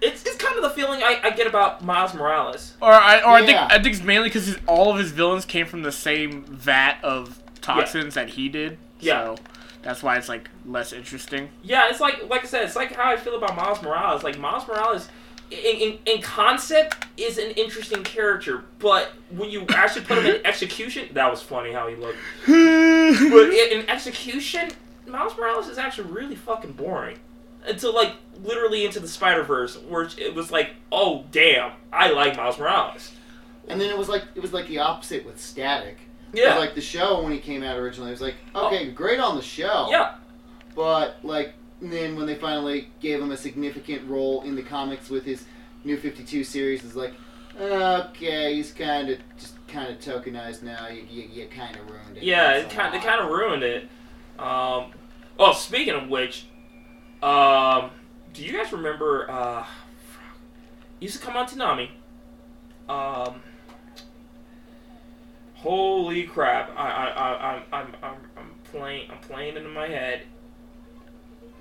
It's, it's kind of the feeling I, I get about Miles Morales. Or I or I think Yeah. I think it's mainly because all of his villains came from the same vat of toxins that he did. Yeah. So that's why it's like less interesting. Yeah, it's like like I said, it's like how I feel about Miles Morales. Like Miles Morales, in, in, in concept, is an interesting character, but when you actually put him in execution, that was funny how he looked. But in, in execution, Miles Morales is actually really fucking boring. Until like literally into the Spider Verse, where it was like, oh damn, I like Miles Morales. And then it was like it was like the opposite with Static. Yeah, like the show when he came out originally. It was like, okay, great on the show. yeah, But like then when they finally gave him a significant role in the comics with his New Fifty Two series, it's like, okay, he's kind of just kind of tokenized now. You, you, you kind of ruined it. yeah. It kind it kind of ruined it. Um, oh, speaking of which, um, do you guys remember? Uh, used to come on Toonami. Um, holy crap! I I I I'm I'm I'm, I'm playing I'm playing into my head.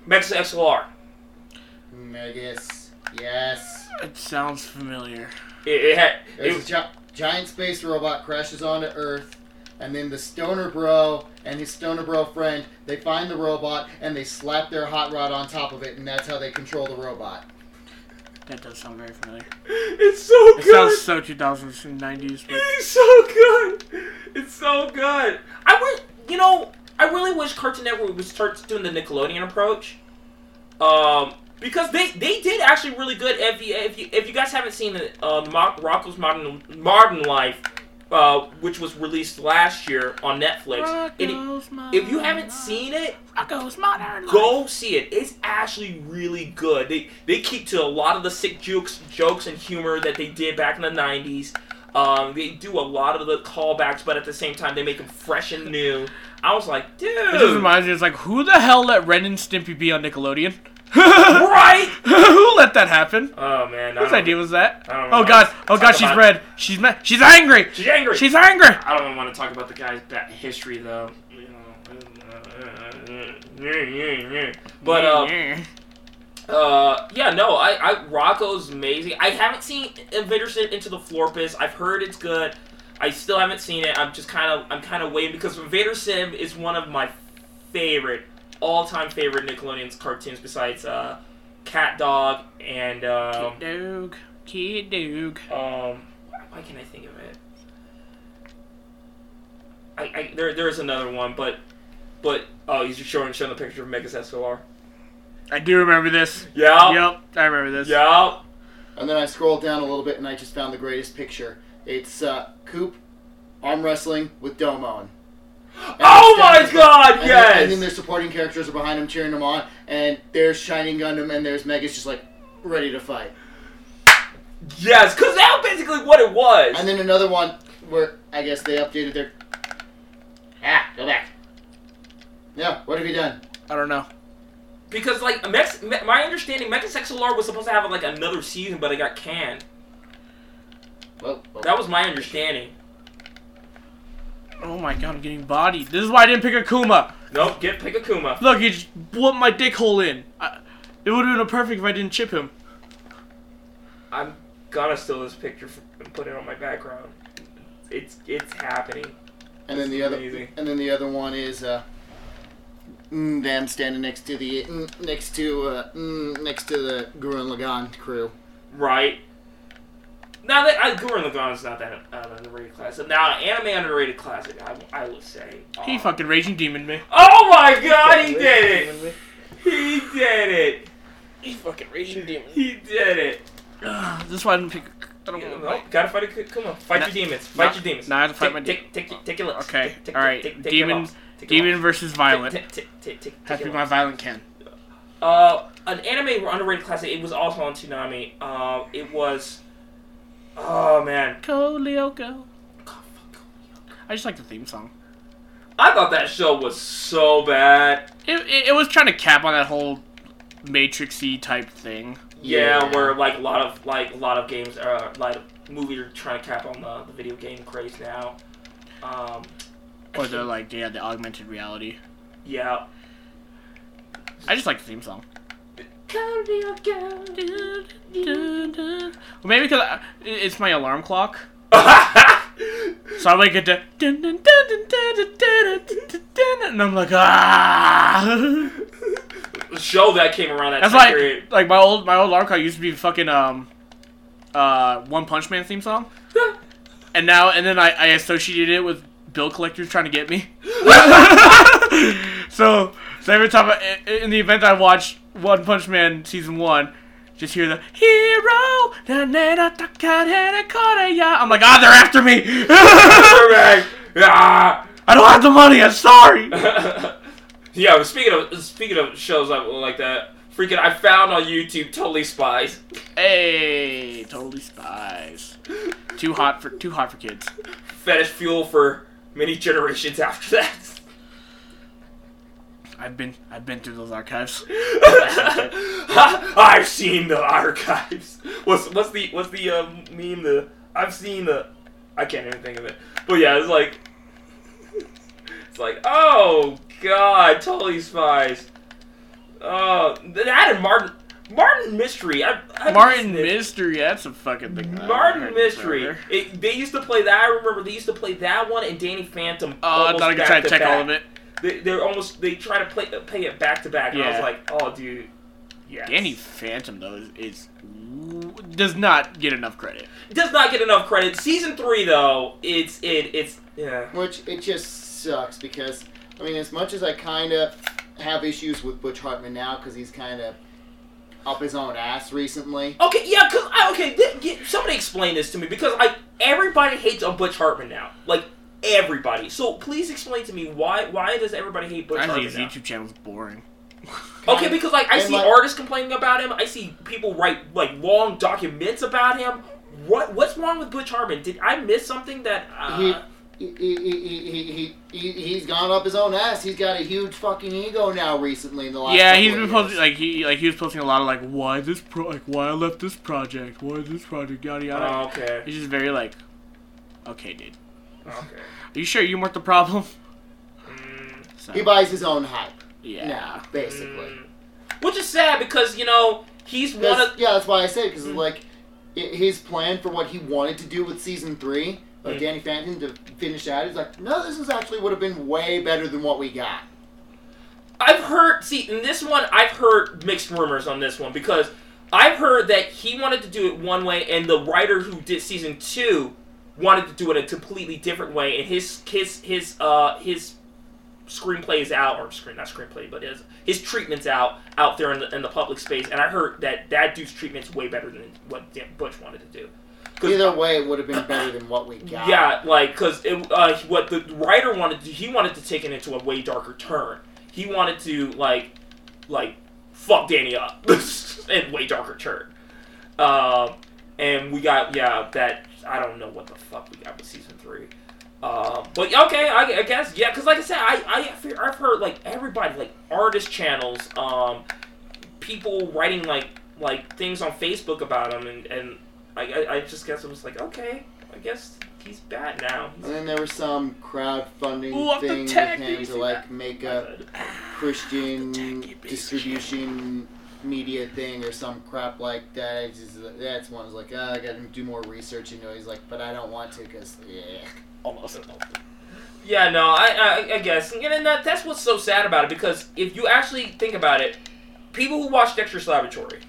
Mecha XLR. Megas, yes. It sounds familiar. It, it had it, a gi- giant space robot crashes onto Earth, and then the Stoner Bro and his Stoner Bro friend they find the robot and they slap their hot rod on top of it, and that's how they control the robot. That does sound very familiar. it's so It good. sounds so 2000s and 90s. But It's so good. It's so good. I would, you know, I really wish Cartoon Network would start doing the Nickelodeon approach. Um, because they they did actually really good. If you if you, if you guys haven't seen the uh, Mo- Rocko's Modern Modern Life, uh, which was released last year on Netflix. It- if you haven't seen it, Rocko's Modern Life. go see it. It's actually really good. They they keep to a lot of the sick jokes, jokes and humor that they did back in the '90s. Um, they do a lot of the callbacks, but at the same time, they make them fresh and new. I was like, dude, It just reminds me, it's like, who the hell let Ren and Stimpy be on Nickelodeon? Right? who let that happen? Oh man, I Whose idea was that? I don't know. Oh god, oh god, she's red. She's mad. She's angry. She's angry. She's angry. I don't even want to talk about the guy's bad history though. You know. But uh, uh, yeah, no, I, I Rocko's amazing. I haven't seen Invader Zim Into the Florpus. I've heard it's good. I still haven't seen it. I'm just kind of I'm kind of waiting because Invader Zim is one of my favorite all-time favorite Nickelodeon's cartoons besides uh, Cat Dog and um, Kid Doog. Kid Doog. um, why can't I think of it? I, I there there is another one, but but oh, he's just showing showing the picture of Megas XLR. I do remember this. Yeah. Yep, I remember this. Yeah. And then I scrolled down a little bit and I just found the greatest picture. It's uh, Coop arm wrestling with Domon. And Oh my to- God! and Yes. Then, and then their supporting characters are behind him cheering him on, and there's Shining Gundam and there's Megas just like ready to fight. Yes, because that's basically what it was. And then another one where I guess they updated their. Ah, go back. Yeah, what have you done? I don't know. because like Mex- Me- my understanding, Megas XLR was supposed to have like another season, but it got canned. Well, well That was my understanding. Oh my god, I'm getting bodied. This is why I didn't pick Akuma. Nope, get pick Akuma. Look, he just blew my dick hole in. I, it would have been perfect if I didn't chip him. I'm gonna steal this picture and put it on my background. It's it's happening. and then This the is other, amazing. and then the other one is uh, mm, them standing next to the mm, next to uh, mm, next to the Gurren Lagann crew. Right. Now that I Gurren Lagann is not that uh, underrated classic. Now anime underrated classic, I, I would say. He uh, fucking raging demon me. Oh my god, he did it! He did it! He fucking raging demon. He did it! Ugh, this is why I didn't pick. I don't Yeah, want no, gotta fight it. Come on, fight Nah, your demons. Fight nah, your demons. nah, I have to fight take, my take, take, take, take your lips. Okay, Take, take, alright. Take, take Demon- lips. Take your Demon versus violent. Take, take, take, take, Has to be my violent Ken. Uh, an anime underrated classic. It was also on Toonami. Uh, it was. Oh man. Code Lyoko. I just like the theme song. I thought that show was so bad. It, it, it was trying to cap on that whole Matrixy type thing. Yeah, Yeah. where like a lot of like a lot of games are like movies are trying to cap on the, the video game craze now. Um, Or the like, yeah, the augmented reality. yeah. I just like the theme song. Well, maybe because it's my alarm clock. so I wake up and I'm like ah. Show that came around that That's like period. like my old my old alarm clock used to be fucking um uh One Punch Man theme song, and now and then I, I associated it with bill collectors trying to get me. so so every time I, in the event I watch one Punch Man season one. Just hear the hero. I'm like, ah, they're after me. Ah! I don't have the money. I'm sorry. yeah, but speaking of speaking of shows like, like that, freaking I found on YouTube Totally Spies. Hey, totally spies. Too hot for too hot for kids. Fetish fuel for many generations after that. I've been I've been through those archives. I've seen the archives. What's what's the what's the uh, meme? The I've seen the I can't even think of it. But yeah, it's like it's like oh god, totally spies. Oh, that and Martin Martin Mystery. I, I Martin missed it. Mystery, that's a fucking thing. Martin Mystery. It, they used to play that. I remember they used to play that one and Danny Phantom. Oh, I almost thought I could try to check back. all of it. They, they're almost they try to play play it back to back, and I was Yeah. like, oh, dude, yeah. Danny Phantom though is, is does not get enough credit. does not get enough credit. Season three, though, it's it it's yeah. Which it just sucks because I mean, as much as I kind of have issues with Butch Hartman now because he's kind of up his own ass recently. Okay, yeah, cause I, okay, th- get, somebody explain this to me because I everybody hates on Butch Hartman now. Like everybody. So please explain to me why why does everybody hate Butch I think his now? YouTube channel's boring. Okay, because like I And, see like- artists complaining about him. I see people write like long documents about him. What what's wrong with Butch Hartman? Did I miss something that? Uh, He, he, he, he, he, he, he's gone up his own ass. He's got a huge fucking ego now recently in the last yeah, couple he's of been years. posting like he like he was posting a lot of like why this pro like why I left this project, why this project, yada yada. oh, okay. He's just very like, okay, dude. Okay. Are you sure you weren't the problem? Mm, So, He buys his own hype yeah. now, basically. mm. Which is sad because you know he's one That's- of yeah, that's why I say because Mm. like i his plan for what he wanted to do with season three of Mm. Danny Phantom to finish out. He's like, no, this is actually would have been way better than what we got. I've heard. See, in this one, I've heard mixed rumors on this one because I've heard that he wanted to do it one way, and the writer who did season two wanted to do it a completely different way, and his his his uh his screenplay is out or screen not screenplay, but his his treatment's out out there in the in the public space, and I heard that that dude's treatment's way better than what Butch wanted to do. Either way, it would have been better than what we got. yeah, like because uh, what the writer wanted to, he wanted to take it into a way darker turn. He wanted to like, like, fuck Danny up in way darker turn. Um, and we got yeah that I don't know what the fuck we got with season three. Um, but okay, I, I guess yeah, because like I said, I I fear- I've heard like everybody like artist channels, um, people writing like like things on Facebook about him, and and I I, I just guess it was like okay, I guess he's bad now. And then there was some crowdfunding Ooh, thing with him to like that? make a. Christian Techie piece of distribution media thing or some crap like that. Just, that's one. Is like, oh, I got to do more research into it. He's like, but I don't want to because yeah. Almost. Yeah, no, I, I, I guess, and that, that's what's so sad about it because if you actually think about it, people who watch Dexter's Laboratory,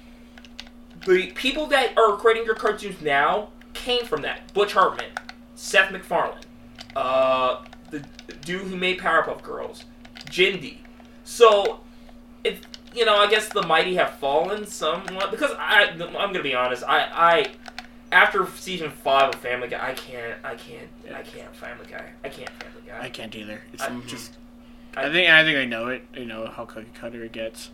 the people that are creating your cartoons now came from that. Butch Hartman, Seth MacFarlane, uh, the dude who made Powerpuff Girls, Genndy. So, it, you know, I guess the mighty have fallen somewhat because I, I'm gonna be honest, I, I, after season five of Family Guy, I can't, I can't, I can't Family Guy, I can't Family Guy. I can't either. It's I- just. I- I think I think I know it. You know how cookie cutter it gets.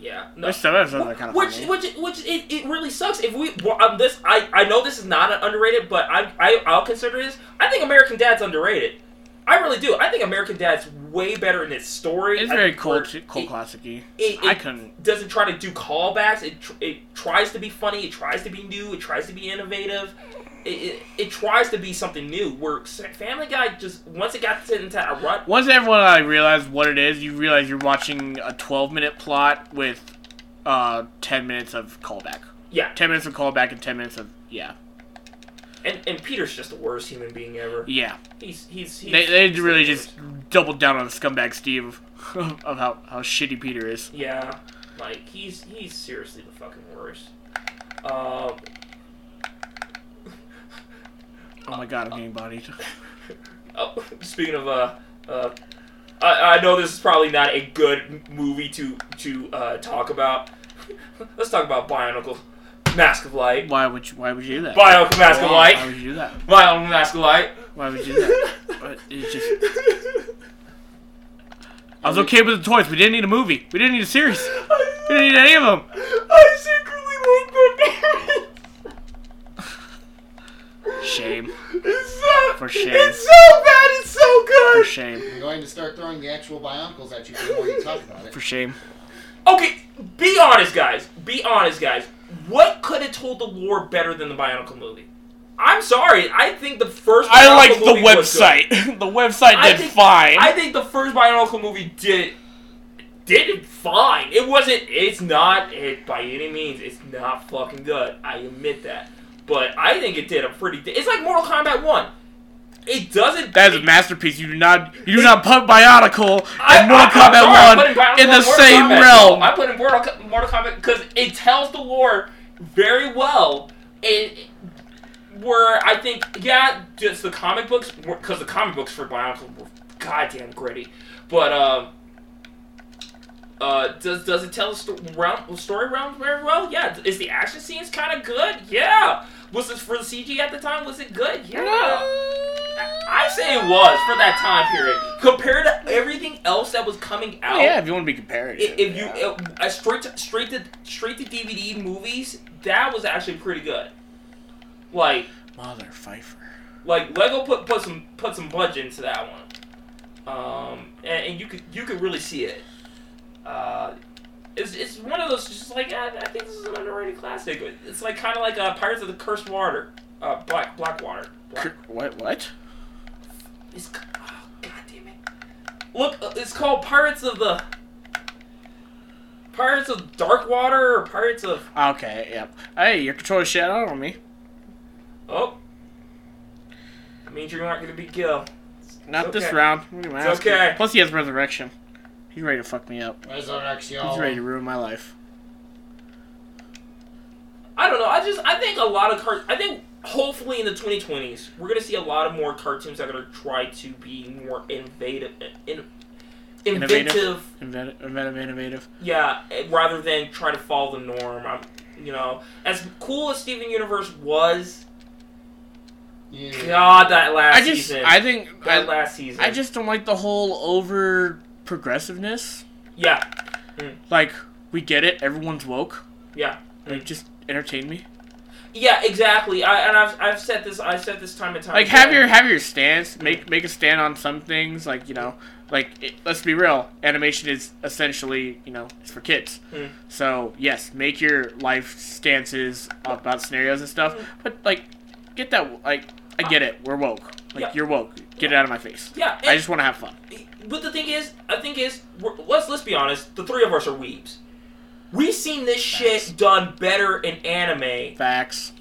Yeah. No. There's some episodes that are kind of Which, which, which, it, it really sucks. If we, well, um, this, I, I know this is not an underrated, but I, I, I'll consider this. I think American Dad's underrated. I really do. I think American Dad's way better in its story. it's I very cool, cult, we're- it- I couldn't. doesn't try to do callbacks. It, tr- it tries to be funny. It tries to be new. It tries to be innovative. It, it, it tries to be something new. Where Family Guy just once it got into a rut, Once everyone like, realized what it is, you realize you're watching a 12-minute plot with uh 10 minutes of callback. yeah. 10 minutes of callback and 10 minutes of yeah. And and Peter's just the worst human being ever. Yeah. He's he's, he's They, they he's really the just doubled down on the scumbag Steve of how, how shitty Peter is. Yeah, like he's he's seriously the fucking worst. Um, Oh my god, I'm getting bodied. oh, speaking of uh, uh, I, I know this is probably not a good movie to to uh, talk about. Let's talk about Bionicle Mask of Light. Why would you, why would you do that? Bionicle Mask of Light. Why would you do that? Bionicle Mask of Light. Why would you do that? But it's just I was okay with the toys. We didn't need a movie. We didn't need a series. We didn't need any of them. I secretly like that. Shame. It's so, For shame. It's so bad. It's so good. For shame. I'm going to start throwing the actual bionicles at you the more you talk about it. For shame. Okay, be honest, guys. Be honest, guys. What could have told the lore better than the Bionicle movie? I'm sorry. I think the first. I like the movie was good. website. the website I did think- fine. I think the first Bionicle movie did did fine. It wasn't. It's not. It by any means. It's not fucking good. I admit that. But I think it did a pretty. It's like Mortal Kombat One. It doesn't. that is a masterpiece. You do not you do not put Bionicle I- and Mortal I- Kombat 1 in the Mortal same Kombat. realm. I put in Mortal, Mortal Kombat because it tells the lore very well. It where I think yeah, just the comic books because the comic books for Bionicle were goddamn gritty, but um. Uh, does does it tell the sto- round, story round very well? Yeah. Is the action scenes kind of good? Yeah. Was this for the CG at the time? Was it good? Yeah. No. I say it was for that time period compared to everything else that was coming out. Oh, yeah, if you want to be comparative. If, if you yeah. uh, uh, straight to, straight to straight to DVD movies, that was actually pretty good. Like Mother Pfeiffer. like Lego put put some put some budget into that one, um, and, and you could you could really see it. Uh, it's, it's one of those just like I, I think this is an underrated classic. It's like kind of like uh, Pirates of the Cursed Water, uh, Black Blackwater. Black, Cr- What? What? It's, oh, God damn it! Look, uh, it's called Pirates of the Pirates of Dark Water or Pirates of Okay, yep. Hey, you're controlling shit out on me. oh. That means you're not gonna be killed. Not It's this round. Look at It's ass kicked. okay. Plus, he has resurrection. He's ready to fuck me up. Resurrection. He's ready to ruin my life. I don't know. I just I think a lot of cart. I think hopefully in the 2020s we're gonna see a lot of more cartoons that are gonna try to be more innovative, in, inventive. Innovative. Inventive, inventive, innovative. Yeah, eh, rather than try to follow the norm. I'm, you know, as cool as Steven Universe was, Yeah. God, that last I just, season, I think, that I, last season, I just don't like the whole over progressiveness. yeah, Like, we get it. Everyone's woke. yeah. Like, just entertain me. Yeah, exactly. I, and I've, I've said this. I've said this time and time. Like, again. have your have your stance. Make make a stand on some things. Like, you know, like it, let's be real. Animation is essentially, you know, it's for kids. Hmm. So yes, make your life stances about scenarios and stuff. Hmm. But like, get that. Like, I get it. We're woke. Like, Yeah. you're woke. Get it out of my face. Yeah, I just want to have fun. But the thing is, I think is, let's let's be honest. The three of us are weebs. We've seen this Facts. shit done better in anime Facts.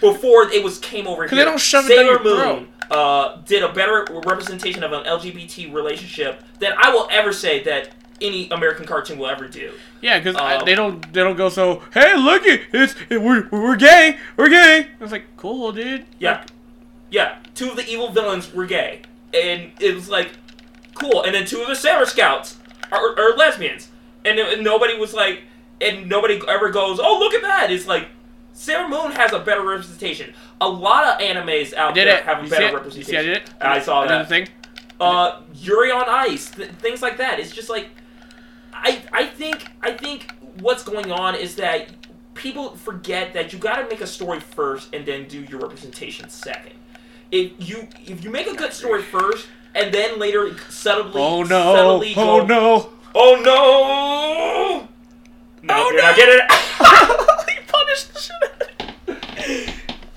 before it was came over here. they don't shove it down Sailor your Moon uh, did a better representation of an LGBT relationship than I will ever say that any American cartoon will ever do. Yeah, because Um, they don't they don't go so. Hey, look it, it's it, we're we're gay, we're gay. I was like, cool, dude. Yeah, yeah. Two of the evil villains were gay, and it was like cool. And then two of the Sailor Scouts are, are lesbians, and, and nobody was like, and nobody ever goes, "Oh, look at that!" It's like Sailor Moon has a better representation. A lot of animes out did there it. have a You see better it? You representation. see, I did it. I saw I did that. the thing. Uh, Yuri on Ice, th- things like that. It's just like, I I think I think what's going on is that people forget that you got to make a story first and then do your representation second. If you if you make a good story first and then later subtly Oh no! subtly Oh go, no! Oh no no Oh, no. not getting it. he punished the shit out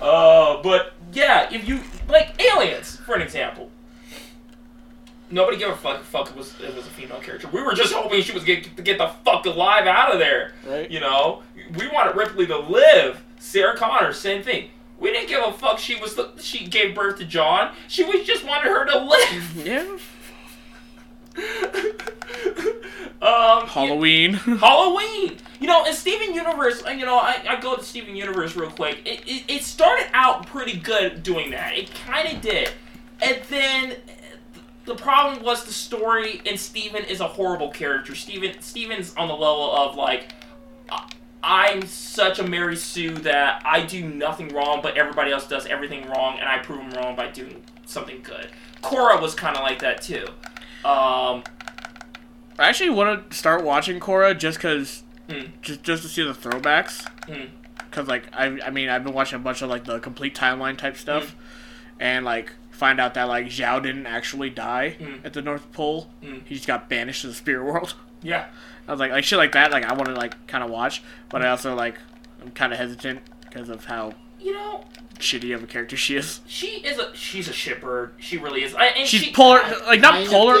of. Uh, but yeah, if you like aliens, for an example. Nobody gave a fuck if fuck it was it was a female character. We were just hoping she was get to get the fuck alive out of there. Right. You know, we wanted Ripley to live. Sarah Connor, same thing. We didn't give a fuck. She was the, she gave birth to John. She was just wanted her to live. Yeah. Um, Halloween. Halloween. You know, in Steven Universe, uh, you know, I, I go to Steven Universe real quick. It, it, it started out pretty good doing that. It kind of did. And then the problem was the story, and Steven is a horrible character. Steven Steven's on the level of, like, I'm such a Mary Sue that I do nothing wrong, but everybody else does everything wrong, and I prove them wrong by doing something good. Korra was kind of like that, too. Um, I actually want to start watching Korra just cause, Hmm. just just to see the throwbacks. Hmm. Cause like I I mean I've been watching a bunch of like the complete timeline type stuff, Hmm. and like find out that like Zhao didn't actually die Mm. at the North Pole. Mm. He just got banished to the spirit world. yeah. I was like like shit like that. Like I want to like kind of watch, but Hmm. I also like I'm kind of hesitant because of how You know, shitty of a character she is. she is a she's a shitbird. She really is. I, and She's she, polar, like not polar,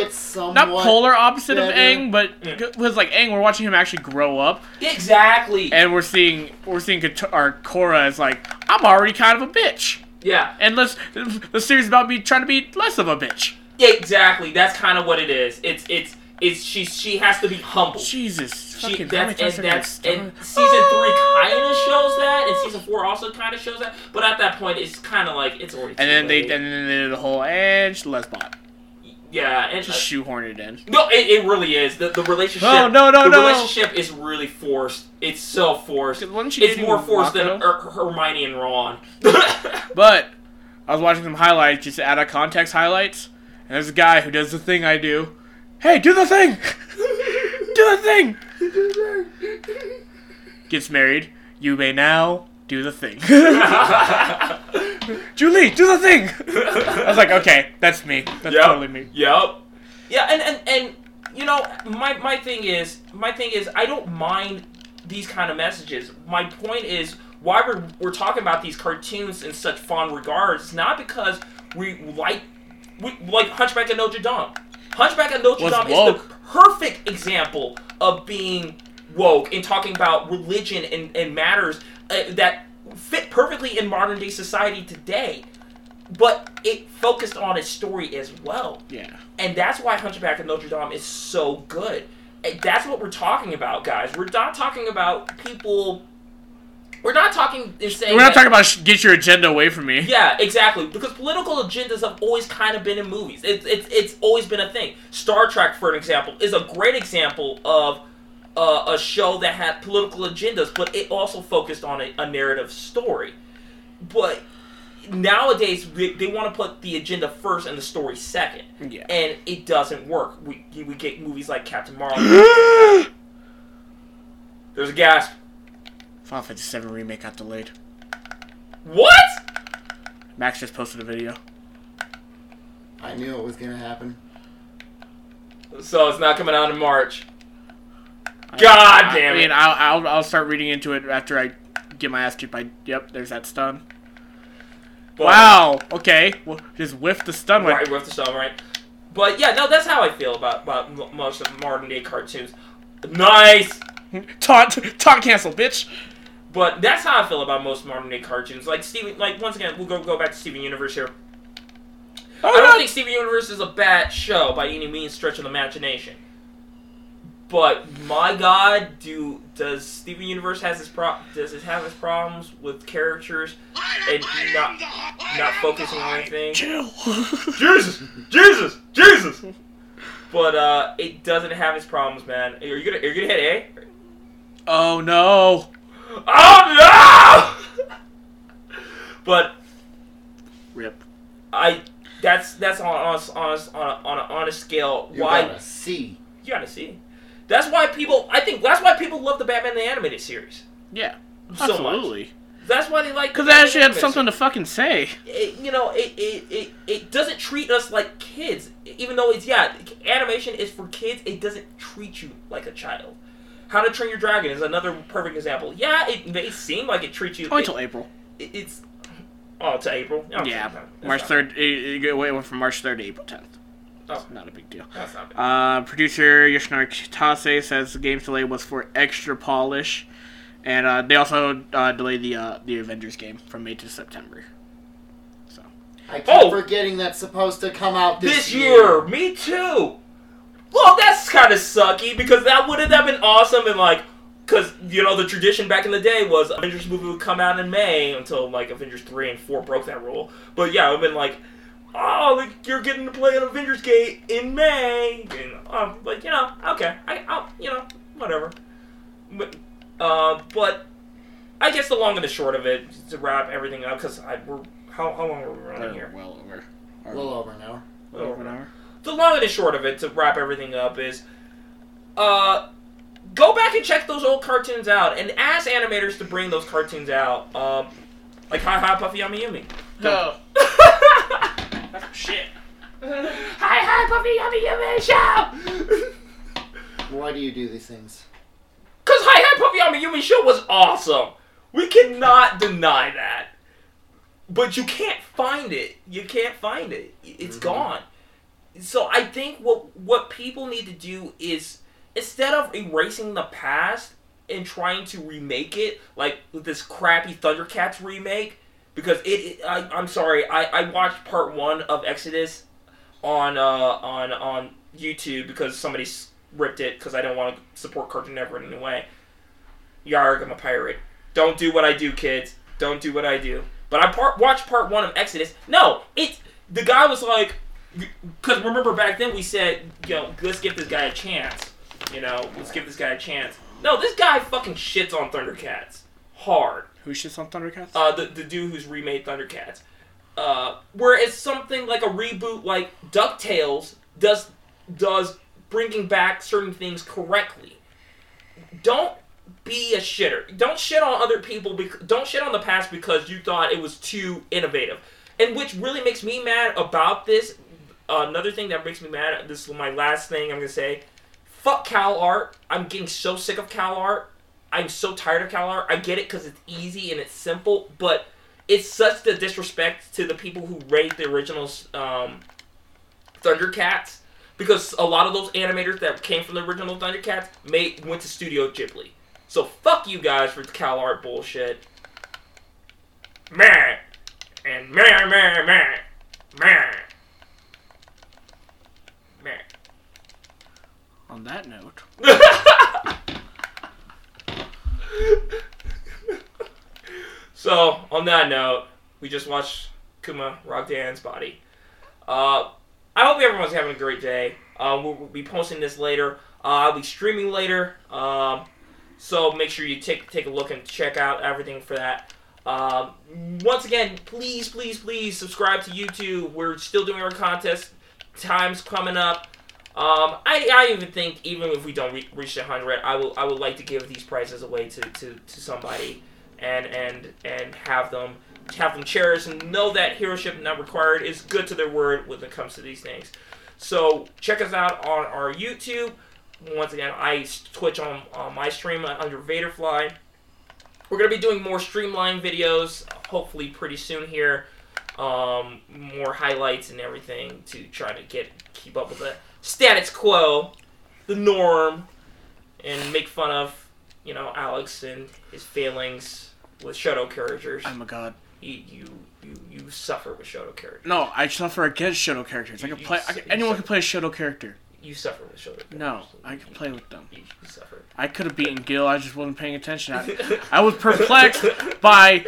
not polar opposite of better. Aang, but Mm. was like Aang. We're watching him actually grow up, Exactly. and we're seeing we're seeing Kat- our Korra as like I'm already kind of a bitch, yeah. and let's the series about me trying to be less of a bitch. Yeah, exactly. That's kind of what it is. It's it's it's she she has to be humble. Jesus, She, fucking how many that's, and that's and season three kind of shows that, and season four also kind of shows that. But at that point, it's kind of like it's already. And then too they and then they did the whole edge lesbot. Yeah, and Just uh, shoehorn it in. no, it, it really is. The the relationship. No, no, no, the no. relationship is really forced. It's so forced. It's more forced than? Her- Hermione and Ron. But I was watching some highlights, just out of context highlights, and there's a guy who does the thing I do. Hey, do the thing! do the thing! Gets married. You may now do the thing. Julie, do the thing! I was like, okay, that's me. That's Yep. totally me. Yep. Yeah, and, and and you know, my my thing is my thing is I don't mind these kind of messages. My point is why we're we're talking about these cartoons in such fond regards, not because we like we like Hunchback of Notre Dame. Hunchback of Notre Dame is the perfect example of being woke and talking about religion and, and matters uh, that fit perfectly in modern day society today. But it focused on its story as well. Yeah. And that's why Hunchback of Notre Dame is so good. And that's what we're talking about, guys. We're not talking about people. We're not talking saying. We're not that- talking about sh- get your agenda away from me. Yeah, exactly. Because political agendas have always kind of been in movies. It's it's it's always been a thing. Star Trek, for an example, is a great example of uh, a show that had political agendas, but it also focused on a, a narrative story. But nowadays, they, they want to put the agenda first and the story second, Yeah. and it doesn't work. We we get movies like Captain Marvel. There's a gasp. Final Fantasy VII Remake got delayed. What? Max just posted a video. I knew it was gonna happen. So it's not coming out in March. God I, damn I it. I mean, I'll, I'll, I'll start reading into it after I get my ass kicked by. Yep, there's that stun. But- wow. Okay. Well, just whiff the stun. Right, Went. with the stone, right? But yeah, no, that's how I feel about about most of modern day cartoons. Nice, Taunt. Taunt cancel, bitch. But that's how I feel about most modern day cartoons. Like Steven, like once again, we'll go go back to Steven Universe here. Oh, I don't no. think Steven Universe is a bad show by any means stretch of the imagination. But my God, do does Steven Universe has his pro does it have his problems with characters and not not focusing on anything? Chill. Jesus, Jesus, Jesus. But uh, it doesn't have its problems, man. Are you gonna are you gonna hit A? oh no. Oh no! but Rip. I that's that's on on on on a, on a, on a scale. You why got a C. you gotta see? That's why people. I think that's why people love the Batman the animated series Yeah. so much. Absolutely. That's why they like. Because the it actually had animated something to fucking say. it, you know, it, it, it, it doesn't treat us like kids. Even though it's, yeah, animation is for kids, it doesn't treat you like a child. How to Train Your Dragon is another perfect example. Yeah, it may seem like it treats you. Only it- until April. it- it's. Oh, to April? Oh, Yeah. that's March 3rd. It, it went from March 3rd to April 10th. Oh, Not a big deal. that's not bad. Uh, producer Yoshinori Kitase says the game's delay was for extra polish, and uh, they also uh, delayed the uh, the Avengers game from May to September. So I keep Oh! forgetting that's supposed to come out this, this year. Me too. Well, that's kind of sucky because that wouldn't have been awesome and like, because you know the tradition back in the day was Avengers movie would come out in May until like Avengers three and four broke that rule. But yeah, it would have been like, oh, like, you're getting to play an Avengers game in May, and um, like you know, okay, I, I'll, you know, whatever. But, uh, but I guess the long and the short of it to wrap everything up because I we're how how long are we running here? well over. A little over an hour. Well over an hour. The long and the short of it to wrap everything up is uh go back and check those old cartoons out and ask animators to bring those cartoons out um like Hi Hi Puffy AmiYumi No. That's shit. hi hi puffy yummy yummy show Why do you do these things? because Hi Hi Puffy AmiYumi show was awesome we cannot deny that but you can't find it you can't find it It's Mhm. gone so I think what what people need to do is instead of erasing the past and trying to remake it like with this crappy Thundercats remake because it, it I, I'm sorry I, I watched part one of Exodus on uh, on on YouTube because somebody ripped it because I don't want to support Cartoon Network in any way. Yarg, I'm a pirate. Don't do what I do, kids. Don't do what I do. But I part, watched part one of Exodus. No, it's the guy was like, because remember back then we said, you know, let's give this guy a chance. You know, let's give this guy a chance. No, this guy fucking shits on Thundercats hard. Who shits on Thundercats? Uh, the the dude who's remade Thundercats. Uh, whereas something like a reboot like Ducktales does does bringing back certain things correctly. Don't be a shitter. Don't shit on other people. Bec- don't shit on the past because you thought it was too innovative. And which really makes me mad about this. Another thing that makes me mad. This is my last thing I'm gonna say. Fuck Cal Art. I'm getting so sick of Cal Art. I'm so tired of Cal Art. I get it because it's easy and it's simple, but it's such the disrespect to the people who raised the original um, Thundercats because a lot of those animators that came from the original Thundercats made went to Studio Ghibli. So fuck you guys for Cal Art bullshit. Meh. And meh meh meh. Meh. Meh. On that note, So, on that note, we just watched Kuma rock Dan's body. Uh, I hope everyone's having a great day. Uh, we'll, we'll be posting this later. Uh, I'll be streaming later. Um, so make sure you take take a look and check out everything for that. Um, once again, please, please, please subscribe to YouTube. We're still doing our contest. Time's coming up. Um, I, I even think even if we don't re- reach the hundred, I will I would like to give these prizes away to, to, to somebody and and and have them have them cherished and know that heroship not required is good to their word when it comes to these things. So check us out on our YouTube. Once again, I Twitch on, on my stream under Vaderfly. We're gonna be doing more streamlined videos, hopefully pretty soon here. Um, more highlights and everything to try to get keep up with the status quo, the norm, and make fun of you know Alex and his failings with Shoto characters. Oh I'm a god. You you you, you suffer with Shoto characters. No, I suffer against Shoto characters. I can you play. I can, anyone suck. can play a Shoto character. You suffer with Shoto characters. No, I can play with them. You, you suffer. I could have beaten Gill. I just wasn't paying attention. I, I was perplexed by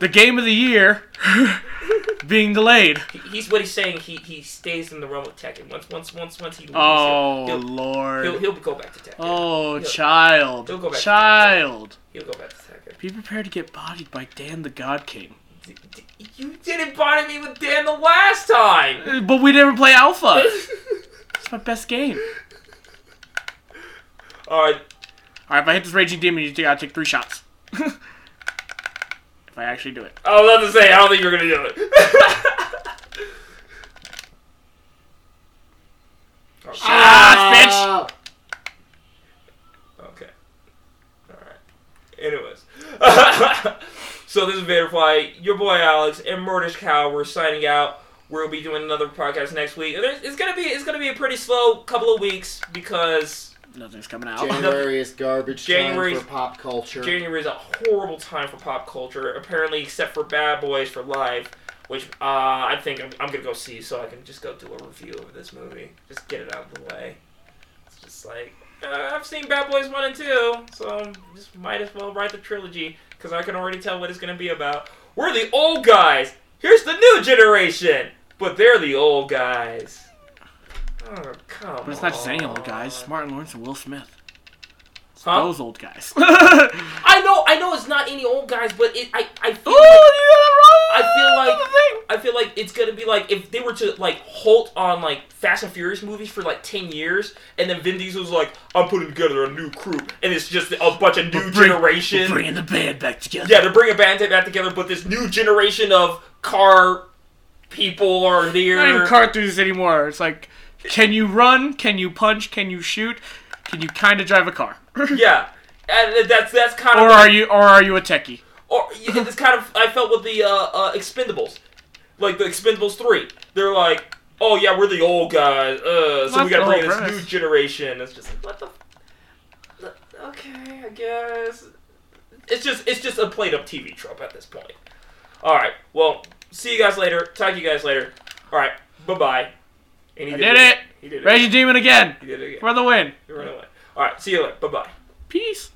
the game of the year being delayed. He- He's what he's saying. He he stays in the realm of Tekken. Once once once once he leaves, Oh he'll, he'll, lord. he'll, he'll go back to Tekken. Oh He'll- child. he'll go back to Child. He'll go back to Tekken. Be prepared to get bodied by Dan the God King. D- d- You didn't body me with Dan the last time. Uh, But we didn't play Alpha. It's my best game. All right. Alright, if I hit this Raging Demon, you gotta take three shots. if I actually do it. I was about to say I don't think you're gonna do it. Okay. Ah, Okay. Alright. Anyways. so this is Vaderfly, your boy Alex, and Murderous Cow. We're signing out. We'll be doing another podcast next week. There's- It's gonna be it's gonna be a pretty slow couple of weeks because Nothing's coming out. January is garbage January's- time for pop culture. January is a horrible time for pop culture. Apparently, except for Bad Boys for Life, which uh, I think I'm, I'm gonna go see so I can just go do a review of this movie. Just get it out of the way. It's just like uh, I've seen Bad Boys one and two, so just might as well write the trilogy because I can already tell what it's gonna be about. We're the old guys. Here's the new generation, but they're the old guys. Oh come But it's not just any old guys. Martin Lawrence and Will Smith. It's Huh? Those old guys. I know, I know, it's not any old guys, but it, I, I feel. Ooh, you got it wrong. I feel like- That's the thing. I feel like it's gonna be like if they were to like halt on like Fast and Furious movies for like ten years, and then Vin Diesel's like, I'm putting together a new crew, and it's just a bunch of new generation. bringing the band back together. yeah, they're bringing band back together, but this new generation of car people are there. Not even car enthusiasts anymore. It's like, can you run? Can you punch? Can you shoot? Can you kind of drive a car? Yeah, and that's that's kind of. or of are you or are you a techie? or it's kind of I felt with the uh, uh, Expendables, like the Expendables three. They're like, oh yeah, we're the old guys, uh, so That's we gotta bring in this new generation. It's just like what the. f- Okay, I guess. It's just it's just a played up TV trope at this point. All right, well, see you guys later. Talk to you guys later. All right, bye bye. And he I did it. He did it. Raging Demon again He did it again. for the win. He ran away. All right, see you later. Bye bye. Peace.